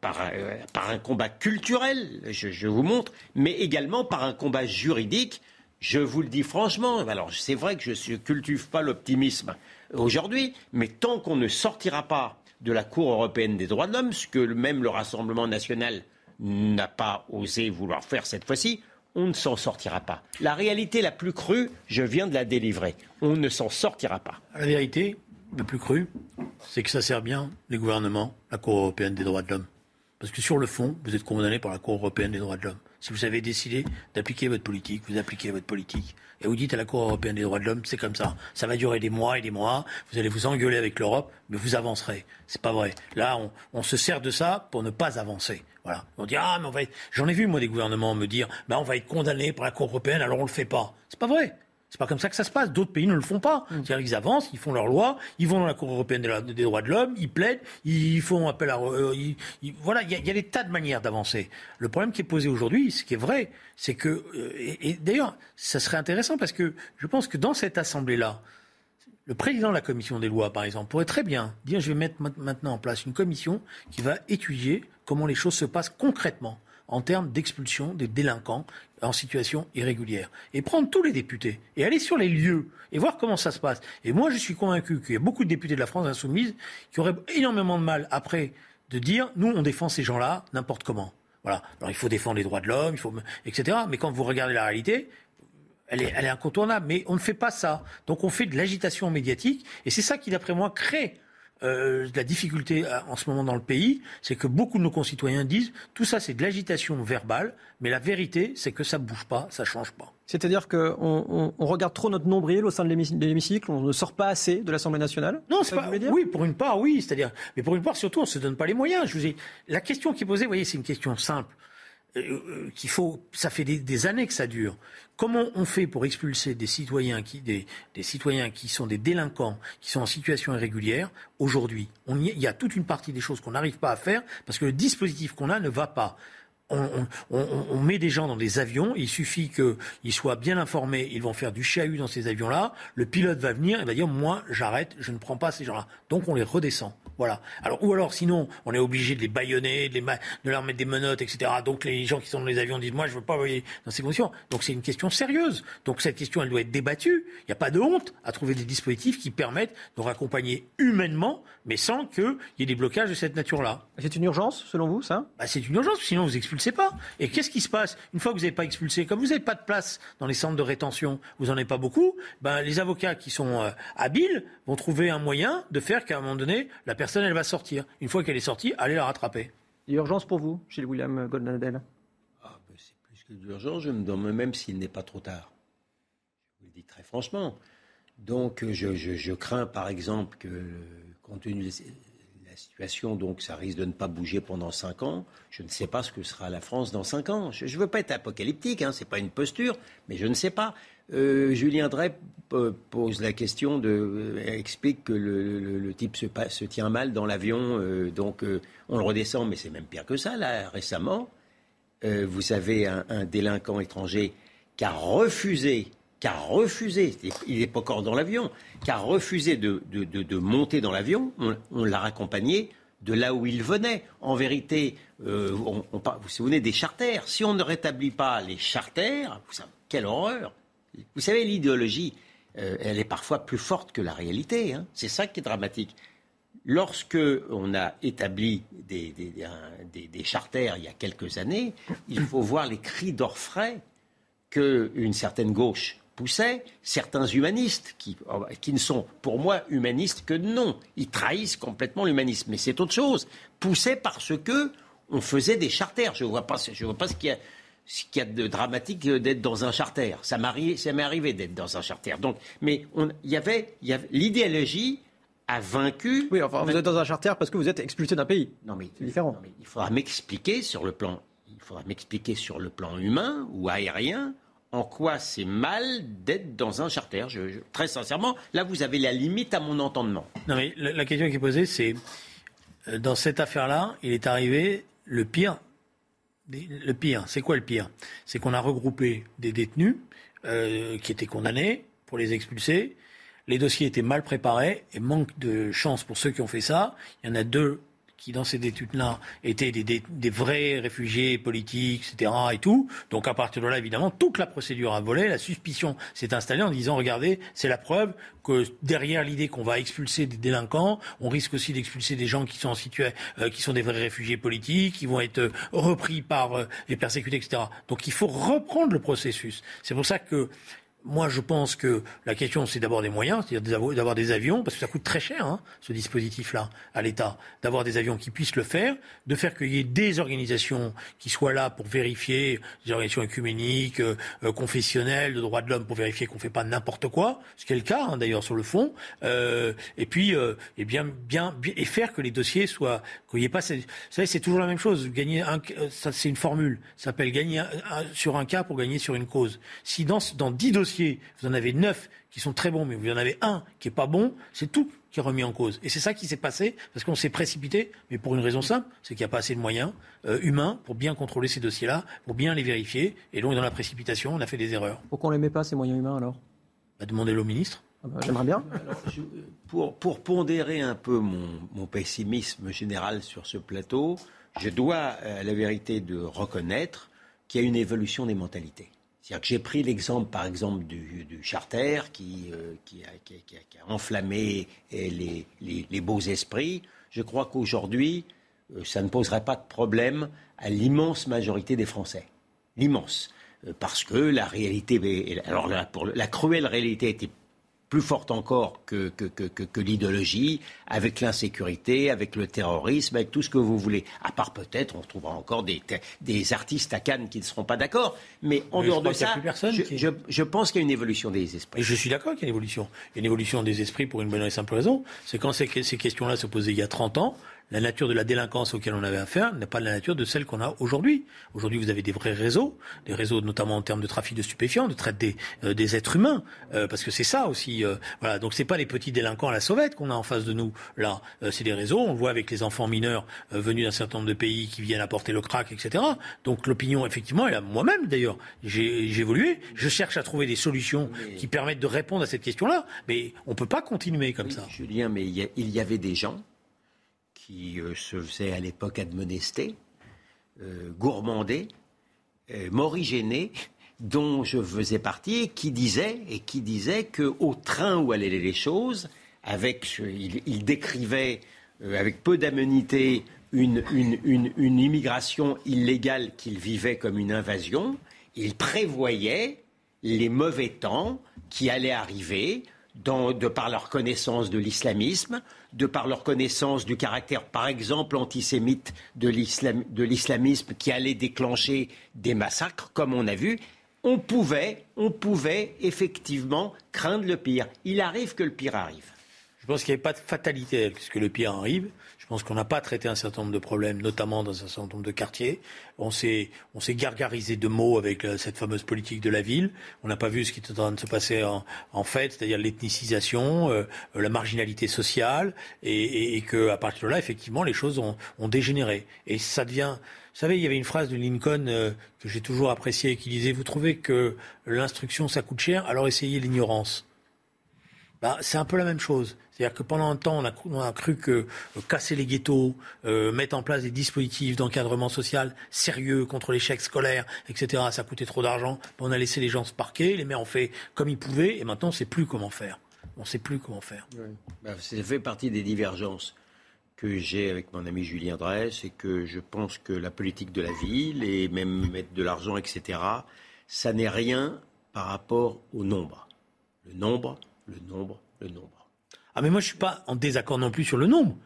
par, euh, par un combat culturel, je, je, vous montre, mais également par un combat juridique. Je vous le dis franchement, alors c'est vrai que je ne cultive pas l'optimisme aujourd'hui, mais tant qu'on ne sortira pas de la Cour européenne des droits de l'homme, ce que même le Rassemblement national n'a pas osé vouloir faire cette fois-ci, on ne s'en sortira pas. La réalité la plus crue, je viens de la délivrer. On ne s'en sortira pas. La vérité, la plus crue, c'est que ça sert bien les gouvernements, la Cour européenne des droits de l'homme. Parce que sur le fond, vous êtes condamné par la Cour européenne des droits de l'homme. Si vous avez décidé d'appliquer votre politique, vous appliquez votre politique. Et vous dites à la Cour européenne des droits de l'homme, c'est comme ça. Ça va durer des mois et des mois. Vous allez vous engueuler avec l'Europe, mais vous avancerez. C'est pas vrai. Là, on, se sert de ça pour ne pas avancer. Voilà. On dit ah mais on va. J'en ai vu moi des gouvernements me dire, bah on va être condamné par la Cour européenne, alors on le fait pas. C'est pas vrai. C'est pas comme ça que ça se passe. D'autres pays ne le font pas. Mm. C'est-à-dire qu'ils avancent, ils font leurs lois, ils vont dans la Cour européenne des, droits de l'homme, ils plaident, ils font appel à. Euh, voilà, il y, a des tas de manières d'avancer. Le problème qui est posé aujourd'hui, ce qui est vrai, c'est que. Euh, et, d'ailleurs, ça serait intéressant parce que je pense que dans cette assemblée-là, le président de la commission des lois, par exemple, pourrait très bien dire je vais mettre maintenant en place une commission qui va étudier comment les choses se passent concrètement en termes d'expulsion des délinquants en situation irrégulière. Et prendre tous les députés et aller sur les lieux et voir comment ça se passe. Et moi, je suis convaincu qu'il y a beaucoup de députés de la France insoumise qui auraient énormément de mal après de dire nous, on défend ces gens-là n'importe comment. Voilà. Alors il faut défendre les droits de l'homme, il faut, etc. Mais quand vous regardez la réalité, elle est, elle est incontournable. Mais on ne fait pas ça. Donc on fait de l'agitation médiatique. Et c'est ça qui, d'après moi, crée euh, la difficulté euh, en ce moment dans le pays, c'est que beaucoup de nos concitoyens disent tout ça c'est de l'agitation verbale, mais la vérité c'est que ça bouge pas, ça change pas. C'est-à-dire qu'on on, regarde trop notre nombril au sein de l'hémicycle, on ne sort pas assez de l'Assemblée nationale? Non, c'est pas. Oui, pour une part, oui, c'est-à-dire, mais pour une part surtout, on se donne pas les moyens. Je vous ai... La question qui est posée, vous voyez, c'est une question simple. Euh, euh, qu'il faut, ça fait des, années que ça dure. Comment on fait pour expulser des citoyens qui, des, citoyens qui sont des délinquants, qui sont en situation irrégulière aujourd'hui? Il y a toute une partie des choses qu'on n'arrive pas à faire parce que le dispositif qu'on a ne va pas on, met des gens dans des avions, il suffit qu'ils soient bien informés, ils vont faire du chahut dans ces avions-là, le pilote va venir et va dire moi j'arrête, je ne prends pas ces gens-là. Donc on les redescend. Voilà. Alors ou alors sinon on est obligé de les baïonner, de, de, leur mettre des menottes, etc. Donc les gens qui sont dans les avions disent moi je veux pas voyer dans ces conditions. Donc c'est une question sérieuse. Donc cette question elle doit être débattue. Il n'y a pas de honte à trouver des dispositifs qui permettent de raccompagner humainement, mais sans qu'il y ait des blocages de cette nature-là. C'est une urgence selon vous ça? Bah, C'est une urgence, sinon vous sais pas. Et qu'est-ce qui se passe? Une fois que vous n'avez pas expulsé Comme vous n'avez pas de place dans les centres de rétention, vous n'en avez pas beaucoup, ben, les avocats qui sont euh, habiles vont trouver un moyen de faire qu'à un moment donné, la personne, elle va sortir. Une fois qu'elle est sortie, allez la rattraper. Il y a urgence pour vous, chez William Goldnadel? Ah, ben, C'est plus que d'urgence, je me demande même s'il n'est pas trop tard. Je vous le dis très franchement. Donc je, je crains par exemple que, compte tenu situation, donc ça risque de ne pas bouger pendant cinq ans. Je ne sais pas ce que sera la France dans cinq ans. Je ne veux pas être apocalyptique, hein, ce n'est pas une posture, mais je ne sais pas. Euh, Julien Drey pose la question de euh, explique que le, type se, tient mal dans l'avion, euh, donc on le redescend, mais c'est même pire que ça. Là, récemment, vous avez un, délinquant étranger qui a refusé qui a refusé, il n'est pas encore dans l'avion, qui a refusé de, monter dans l'avion, on, l'a raccompagné de là où il venait. En vérité, vous vous souvenez des charters? Si on ne rétablit pas les charters, quelle horreur Vous savez, l'idéologie, euh, elle est parfois plus forte que la réalité. Hein. C'est ça qui est dramatique. Lorsque on a établi des, charters il y a quelques années, il faut voir les cris d'orfraie qu'une certaine gauche poussait certains humanistes, qui, qui ne sont pour moi humanistes que non. Ils trahissent complètement l'humanisme. Mais c'est autre chose. Poussaient parce que on faisait des charters. Je ne vois vois pas ce qu'il y a ce qu'il y a de dramatique d'être dans un charter. Ça m'est arrivé d'être dans un charter. Donc, mais il y avait, l'idéologie a vaincu. Oui, enfin, vous êtes dans un charter parce que vous êtes expulsé d'un pays. Non, mais c'est différent. il faudra m'expliquer sur le plan, il faudra m'expliquer sur le plan humain ou aérien en quoi c'est mal d'être dans un charter. très sincèrement, là, vous avez la limite à mon entendement. Non, mais la, question qui est posée, c'est euh, dans cette affaire-là, il est arrivé le pire. Le pire, c'est quoi le pire? C'est qu'on a regroupé des détenus euh, qui étaient condamnés pour les expulser. Les dossiers étaient mal préparés et manque de chance pour ceux qui ont fait ça. Il y en a deux qui, dans ces études-là, étaient des, vrais réfugiés politiques, etc. et tout. Donc, à partir de là, évidemment, toute la procédure a volé. La suspicion s'est installée en disant, regardez, c'est la preuve que derrière l'idée qu'on va expulser des délinquants, on risque aussi d'expulser des gens qui sont en euh, qui sont des vrais réfugiés politiques, qui vont être euh, repris par euh, les persécutés, etc. Donc, il faut reprendre le processus. C'est pour ça que moi, je pense que la question, c'est d'avoir des moyens, c'est-à-dire d'avoir des avions, parce que ça coûte très cher, hein, ce dispositif-là, à l'État, d'avoir des avions qui puissent le faire, de faire qu'il y ait des organisations qui soient là pour vérifier, des organisations écuméniques, euh, euh, confessionnelles, de droits de l'homme, pour vérifier qu'on ne fait pas n'importe quoi, ce qui est le cas, hein, d'ailleurs, sur le fond, euh, et puis, et bien, bien, et faire que les dossiers soient, qu'il n'y ait pas, vous savez, c'est toujours la même chose, gagner un, ça, c'est une formule, ça s'appelle gagner sur un cas pour gagner sur une cause. Si dans, dans 10 dossiers, vous en avez neuf qui sont très bons, mais vous en avez un qui est pas bon, c'est tout qui est remis en cause. Et c'est ça qui s'est passé, parce qu'on s'est précipité, mais pour une raison simple, c'est qu'il n'y a pas assez de moyens euh, humains pour bien contrôler ces dossiers-là, pour bien les vérifier. Et donc, dans la précipitation, on a fait des erreurs. Pourquoi on ne les met pas, ces moyens humains, alors? Bah, Demandez-le au ministre. Ah bah, j'aimerais bien. pour, pour, pondérer un peu mon, mon, pessimisme général sur ce plateau, je dois à la vérité de reconnaître qu'il y a une évolution des mentalités. C'est-à-dire que j'ai pris l'exemple, par exemple, du, charter qui, qui, a, enflammé les, beaux esprits. Je crois qu'aujourd'hui, ça ne poserait pas de problème à l'immense majorité des Français. L'immense. Parce que la réalité, alors pour la cruelle réalité était plus forte encore que, que, que, que l'idéologie, avec l'insécurité, avec le terrorisme, avec tout ce que vous voulez. À part peut-être, on trouvera encore des, des artistes à Cannes qui ne seront pas d'accord. Mais en dehors de ça, je, je, pense qu'il y a une évolution des esprits. Et je suis d'accord qu'il y a une évolution. Il y a une évolution des esprits pour une bonne et simple raison. C'est quand ces, ces questions-là se posaient il y a 30 ans, la nature de la délinquance auquel on avait affaire n'est pas la nature de celle qu'on a aujourd'hui. Aujourd'hui, vous avez des vrais réseaux, des réseaux notamment en termes de trafic de stupéfiants, de traite des, euh, des êtres humains, euh, parce que c'est ça aussi. Euh, voilà, donc c'est pas les petits délinquants à la sauvette qu'on a en face de nous. Là, c'est des réseaux. On le voit avec les enfants mineurs venus d'un certain nombre de pays qui viennent apporter le crack, etc. Donc l'opinion, effectivement, et moi-même d'ailleurs, j'ai évolué. Je cherche à trouver des solutions qui permettent de répondre à cette question-là, mais on peut pas continuer comme ça. Julien, mais il y avait des gens qui euh, se faisait à l'époque admonester, euh, gourmander, euh, morigéner, dont je faisais partie, qui disait, et qui disait qu'au train où allaient les choses, avec, il, décrivait avec peu d'aménité une, une, immigration illégale qu'il vivait comme une invasion, il prévoyait les mauvais temps qui allaient arriver de par leur connaissance de l'islamisme, de par leur connaissance du caractère, par exemple, antisémite de l'islamisme qui allait déclencher des massacres, comme on a vu, on pouvait, on pouvait effectivement craindre le pire. Il arrive que le pire arrive. Je pense qu'il n'y avait pas de fatalité puisque le pire arrive. Pense qu'on n'a pas traité un certain nombre de problèmes, notamment dans un certain nombre de quartiers. On s'est, on s'est gargarisé de mots avec euh, cette fameuse politique de la ville. On n'a pas vu ce qui était en train de se passer en, fait, c'est-à-dire l'ethnicisation, euh, la marginalité sociale, et, et, que à partir de là, effectivement, les choses ont, ont dégénéré. Et ça devient vous savez, il y avait une phrase de Lincoln euh, que j'ai toujours appréciée qui disait Vous trouvez que l'instruction ça coûte cher, alors essayez l'ignorance. Ben, c'est un peu la même chose. C'est-à-dire que pendant un temps, on a, cru que euh, casser les ghettos, euh, mettre en place des dispositifs d'encadrement social sérieux contre l'échec scolaire, etc., ça coûtait trop d'argent. On a laissé les gens se parquer, les maires ont fait comme ils pouvaient, et maintenant on ne sait plus comment faire. On ne sait plus comment faire. Ben, ça fait partie des divergences que j'ai avec mon ami Julien Drey, c'est que je pense que la politique de la ville et même mettre de l'argent, etc., ça n'est rien par rapport au nombre. Le nombre, le nombre, le nombre. Ah mais moi je suis pas en désaccord non plus sur le nombre.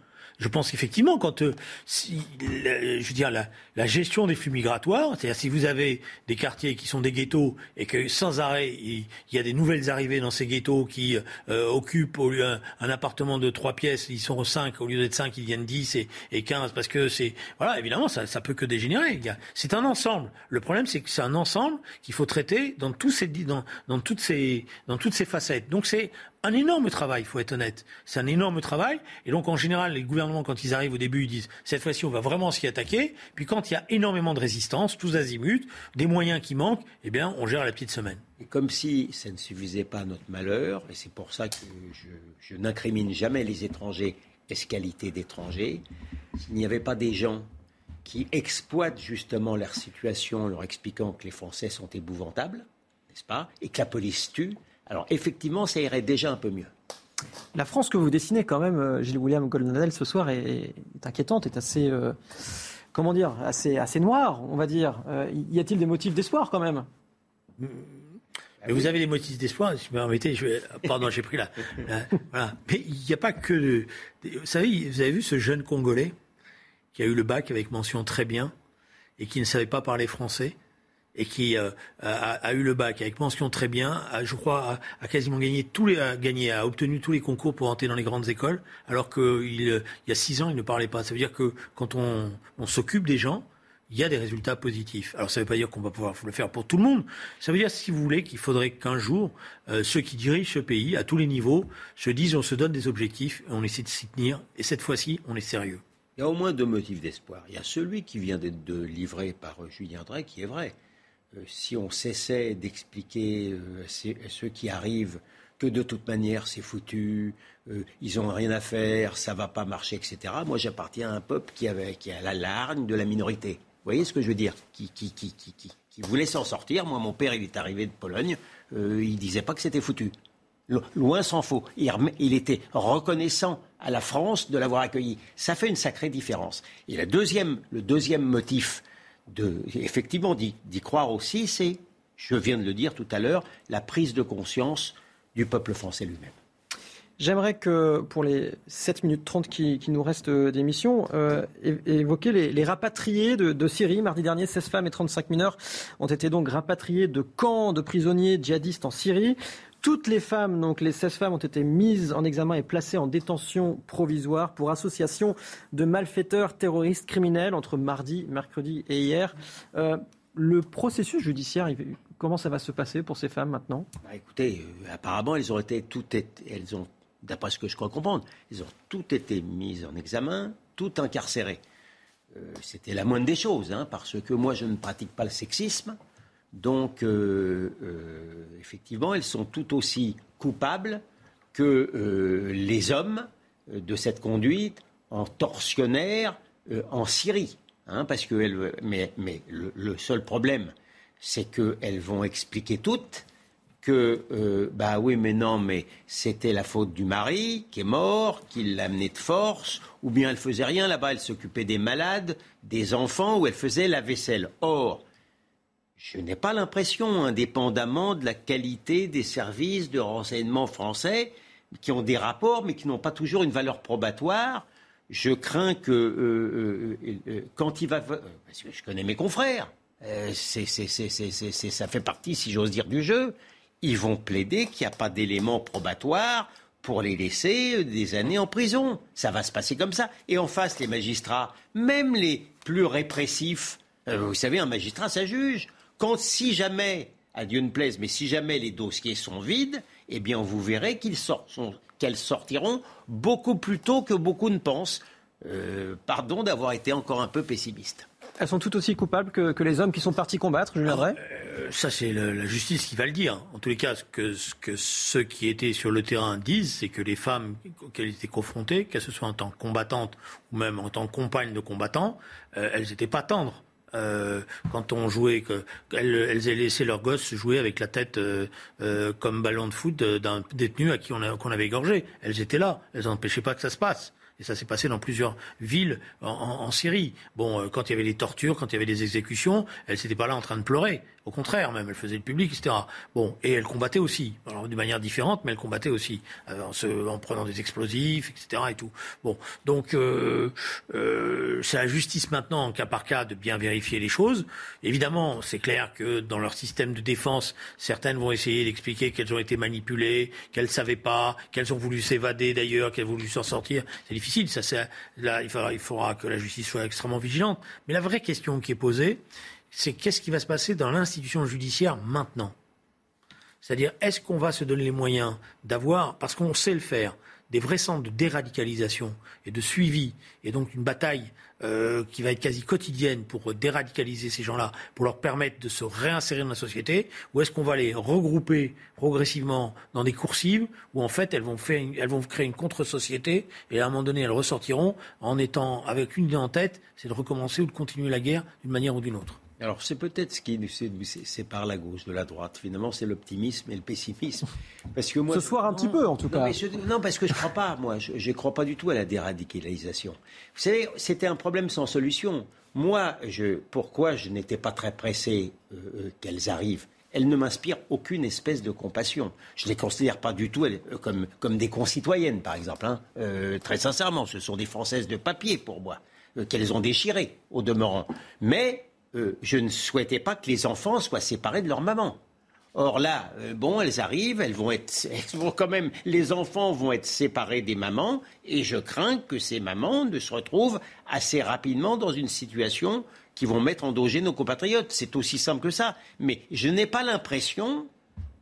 Je pense qu'effectivement, quand euh, si, je veux la, la, gestion des flux migratoires, c'est-à-dire si vous avez des quartiers qui sont des ghettos et que sans arrêt il, y a des nouvelles arrivées dans ces ghettos qui euh, occupent au lieu un, appartement de trois pièces, ils sont cinq au lieu d'être cinq, ils viennent dix et, et 15 parce que c'est voilà évidemment ça ça peut que dégénérer. C'est un ensemble. Le problème c'est que c'est un ensemble qu'il faut traiter dans tous ces dans toutes ces dans toutes ces facettes. Donc c'est un énorme travail, il faut être honnête. C'est un énorme travail. Et donc, en général, les gouvernements, quand ils arrivent au début, ils disent cette fois-ci, on va vraiment s'y attaquer. Puis, quand il y a énormément de résistance, tous azimuts, des moyens qui manquent, eh bien, on gère la petite semaine. Et comme si ça ne suffisait pas à notre malheur, et c'est pour ça que je, n'incrimine jamais les étrangers qualité d'étrangers, s'il n'y avait pas des gens qui exploitent justement leur situation en leur expliquant que les Français sont épouvantables, n'est-ce pas, et que la police tue, alors effectivement, ça irait déjà un peu mieux. La France que vous dessinez quand même, euh, Gilles William Goldnadel, ce soir est, inquiétante, est assez, euh, comment dire, assez, assez noire, on va dire. Euh, y a-t-il des motifs d'espoir quand même? Mais vous avez des motifs d'espoir, si vous me permettez, je pardon, j'ai pris là. voilà. Mais il n'y a pas que. Vous savez, vous avez vu ce jeune Congolais qui a eu le bac avec mention très bien et qui ne savait pas parler français et qui euh, a, eu le bac avec mention très bien, a, je crois, a, quasiment gagné tous les, a gagné, a obtenu tous les concours pour entrer dans les grandes écoles, alors qu'il il y a six ans, il ne parlait pas. Ça veut dire que quand on, s'occupe des gens, il y a des résultats positifs. Alors ça ne veut pas dire qu'on va pouvoir le faire pour tout le monde. Ça veut dire, si vous voulez, qu'il faudrait qu'un jour, euh, ceux qui dirigent ce pays, à tous les niveaux, se disent on se donne des objectifs, on essaie de s'y tenir, et cette fois-ci, on est sérieux. Il y a au moins deux motifs d'espoir. Il y a celui qui vient d'être livré par Julien Drey, qui est vrai. Euh, si on cessait d'expliquer euh, à ceux qui arrivent que de toute manière c'est foutu, euh, ils n'ont rien à faire, ça va pas marcher, etc. Moi, j'appartiens à un peuple qui, avait, qui a la largne de la minorité. Vous voyez ce que je veux dire? Qui, voulait s'en sortir. Moi, mon père, il est arrivé de Pologne, euh, il disait pas que c'était foutu. Loin s'en faut. Il, était reconnaissant à la France de l'avoir accueilli. Ça fait une sacrée différence. Et deuxième, le deuxième motif, effectivement, d'y croire aussi, c'est, je viens de le dire tout à l'heure, la prise de conscience du peuple français lui-même. J'aimerais que, pour les 7 minutes 30 qui, nous restent d'émission, euh, évoquer les, rapatriés de, de, Syrie. Mardi dernier, 16 femmes et 35 mineurs ont été donc rapatriés de camps de prisonniers djihadistes en Syrie. Toutes les femmes, donc les 16 femmes, ont été mises en examen et placées en détention provisoire pour association de malfaiteurs terroristes criminels entre mardi, mercredi et hier. Euh, le processus judiciaire, comment ça va se passer pour ces femmes maintenant? Bah, Écoutez, euh, apparemment, elles ont été toutes, elles ont, d'après ce que je crois comprendre, elles ont toutes été mises en examen, toutes incarcérées. Euh, c'était la moindre des choses, hein, parce que moi, je ne pratique pas le sexisme. Donc, euh, euh, effectivement, elles sont tout aussi coupables que euh, les hommes de cette conduite en tortionnaire en Syrie. Hein, parce que mais, mais le, seul problème, c'est qu'elles vont expliquer toutes que, bah oui, mais non, mais c'était la faute du mari qui est mort, qui l'a de force, ou bien elle faisait rien là-bas, elle s'occupait des malades, des enfants, ou elle faisait la vaisselle. Or, je n'ai pas l'impression, indépendamment de la qualité des services de renseignement français, qui ont des rapports, mais qui n'ont pas toujours une valeur probatoire. Je crains que euh, euh, euh, quand il va... Parce que je connais mes confrères, ça fait partie, si j'ose dire, du jeu. Ils vont plaider qu'il n'y a pas d'éléments probatoires pour les laisser des années en prison. Ça va se passer comme ça. Et en face, les magistrats, même les plus répressifs, vous savez, un magistrat, ça juge. Quand, si jamais, à Dieu ne plaise, mais si jamais les dossiers sont vides, eh bien, vous verrez qu'elles sortiront beaucoup plus tôt que beaucoup ne pensent. Euh, pardon d'avoir été encore un peu pessimiste. Elles sont tout aussi coupables que, les hommes qui sont partis combattre, je viendrai euh, Ça, c'est la justice qui va le dire. En tous les cas, ce que, ceux qui étaient sur le terrain disent, c'est que les femmes auxquelles ils étaient confrontées, qu'elles se soient en tant que combattantes ou même en tant que compagnes de combattants, euh, elles n'étaient pas tendres. Euh, quand on jouait, qu'elles elles aient laissé leurs gosses jouer avec la tête euh, euh, comme ballon de foot d'un détenu à qui on, qu'on avait égorgé. Elles étaient là, elles n'empêchaient pas que ça se passe. Et ça s'est passé dans plusieurs villes en, Syrie. Bon, quand il y avait des tortures, quand il y avait des exécutions, elles n'étaient pas là en train de pleurer. Au contraire, même, elle faisait le public, etc. Bon, et elle combattait aussi, alors d'une manière différente, mais elle combattait aussi, euh, en prenant des explosifs, etc. et tout. Bon, donc euh, euh, c'est la justice maintenant, en cas par cas, de bien vérifier les choses. Évidemment, c'est clair que dans leur système de défense, certaines vont essayer d'expliquer qu'elles ont été manipulées, qu'elles ne savaient pas, qu'elles ont voulu s'évader d'ailleurs, qu'elles ont voulu s'en sortir. C'est difficile, il faudra que la justice soit extrêmement vigilante. Mais la vraie question qui est posée, c'est qu'est-ce qui va se passer dans l'institution judiciaire maintenant? C'est-à-dire, est-ce qu'on va se donner les moyens d'avoir, parce qu'on sait le faire, des vrais centres de déradicalisation et de suivi, et donc une bataille euh, qui va être quasi quotidienne pour déradicaliser ces gens-là, pour leur permettre de se réinsérer dans la société, ou est-ce qu'on va les regrouper progressivement dans des coursives, où en fait elles vont, faire elles vont créer une contre-société, et à un moment donné elles ressortiront en étant avec une idée en tête, c'est de recommencer ou de continuer la guerre d'une manière ou d'une autre. Alors c'est peut-être ce qui nous sépare la gauche de la droite. Finalement, c'est l'optimisme et le pessimisme. Parce que moi, ce soir un petit peu, en tout cas. non, parce que je ne crois pas. Moi, je ne crois pas du tout à la déradicalisation. Vous savez, c'était un problème sans solution. Moi, je, pourquoi je n'étais pas très pressé euh, euh, qu'elles arrivent? Elles ne m'inspirent aucune espèce de compassion. Je ne les considère pas du tout comme, comme des concitoyennes, par exemple. Hein. Euh, très sincèrement, ce sont des Françaises de papier pour moi, qu'elles ont déchirées au demeurant. Mais euh, je ne souhaitais pas que les enfants soient séparés de leur maman. Or là, euh, bon, elles arrivent, elles vont être, vont quand même, les enfants vont être séparés des mamans, et je crains que ces mamans ne se retrouvent assez rapidement dans une situation qui vont mettre en danger nos compatriotes. C'est aussi simple que ça. Mais je n'ai pas l'impression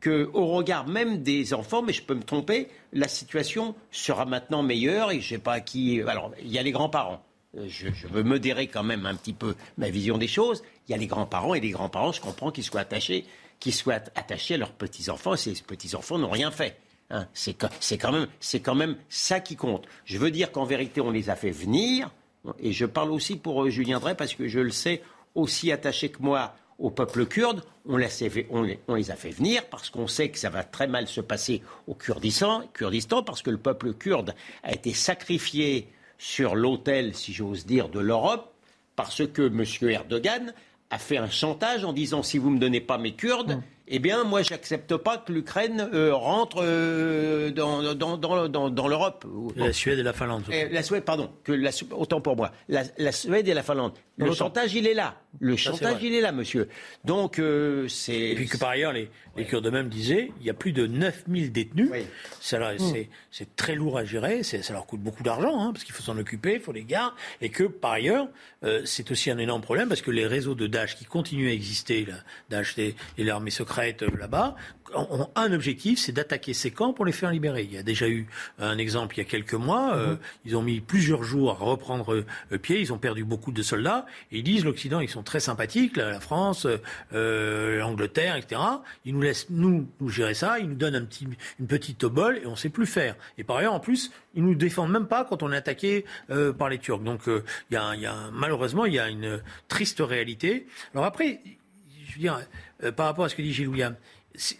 que, au regard même des enfants, mais je peux me tromper, la situation sera maintenant meilleure. Et je sais pas qui. Alors, il y a les grands-parents. Euh, je, veux modérer quand même un petit peu ma vision des choses. Il y a les grands-parents et les grands-parents, je comprends qu'ils soient attachés, qu'ils soient attachés à leurs petits-enfants. Et ces petits-enfants n'ont rien fait. Hein. c'est quand, même, quand même ça qui compte. Je veux dire qu'en vérité, on les a fait venir, et je parle aussi pour euh, Julien Drey, parce que je le sais, aussi attaché que moi au peuple kurde, on les, on les a fait venir parce qu'on sait que ça va très mal se passer au Kurdistan, Kurdistan parce que le peuple kurde a été sacrifié sur l'autel, si j'ose dire, de l'Europe, parce que M. Erdogan a fait un chantage en disant si vous ne me donnez pas mes Kurdes, mm eh bien, moi, j'accepte pas que l'Ukraine euh, rentre euh, dans, dans, dans, dans l'Europe. La Suède et la Finlande. La Suède, pardon, que la, autant pour moi. La, la Suède et la Finlande. Le chantage, il est là. Le chantage, il est là, monsieur. Donc, euh, c'est. Et puis que par ailleurs, les, les Kurdes eux-mêmes disaient il y a plus de 9000 détenus. Mm. C'est très lourd à gérer. Ça leur coûte beaucoup d'argent, hein, parce qu'il faut s'en occuper, il faut les garder. Et que par ailleurs, c'est aussi un énorme problème, parce que les réseaux de Daesh qui continuent à exister, là, Daesh et l'armée secrète, euh, là-bas ont un objectif, c'est d'attaquer ces camps pour les faire libérer. Il y a déjà eu un exemple il y a quelques mois. Euh, mhm. ils ont mis plusieurs jours à reprendre euh, pied. Ils ont perdu beaucoup de soldats. Et ils disent l'Occident, ils sont très sympathiques, la, France, l'Angleterre, etc. Ils nous laissent nous, nous gérer ça. Ils nous donnent un petit, une petite obole et on sait plus faire. Et par ailleurs, en plus, ils nous défendent même pas quand on est attaqué par les Turcs. Donc, il y, a, il y a malheureusement, il y a une triste réalité. Alors après, je veux dire euh, par rapport à ce que dit Gilles William, 是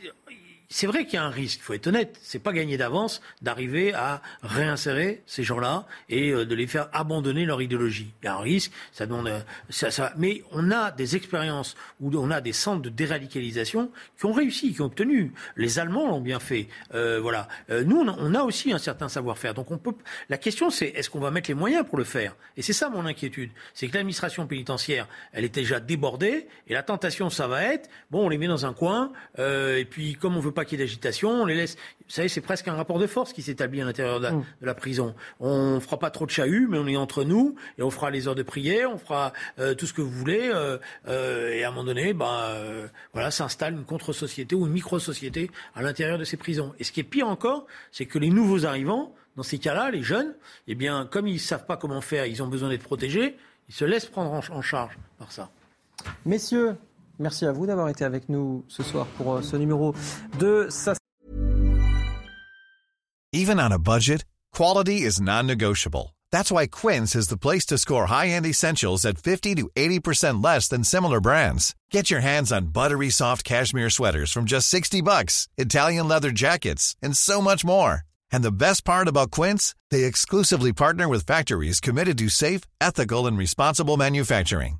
c'est vrai qu'il y a un risque, il faut être honnête. C'est pas gagné d'avance d'arriver à réinsérer ces gens-là et euh, de les faire abandonner leur idéologie. Il y a un risque, ça demande, euh, ça, mais on a des expériences où on a des centres de déradicalisation qui ont réussi, qui ont obtenu. Les Allemands l'ont bien fait. Euh, voilà. Nous, on a aussi un certain savoir-faire. Donc on peut. La question, c'est est-ce qu'on va mettre les moyens pour le faire? Et c'est ça mon inquiétude. C'est que l'administration pénitentiaire, elle est déjà débordée et la tentation, ça va être bon, on les met dans un coin et puis comme on veut pas qu'il y ait d'agitation, on les laisse. Vous savez, c'est presque un rapport de force qui s'établit à l'intérieur de, la mm. prison. On fera pas trop de chahut, mais on est entre nous et on fera les heures de prière, on fera euh, tout ce que vous voulez. Euh, euh, et à un moment donné, ben voilà, s'installe une contre-société ou une micro-société à l'intérieur de ces prisons. Et ce qui est pire encore, c'est que les nouveaux arrivants, dans ces cas-là, les jeunes, eh bien, comme ils savent pas comment faire, ils ont besoin d'être protégés, ils se laissent prendre en charge par ça. Messieurs, Merci à vous d'avoir été avec nous ce soir pour euh, ce numéro de sa Even on a budget, quality is non-negotiable. That's why Quince is the place to score high-end essentials at 50 to 80% less than similar brands. Get your hands on buttery soft cashmere sweaters from just 60 bucks, Italian leather jackets, and so much more. And the best part about Quince, they exclusively partner with factories committed to safe, ethical, and responsible manufacturing.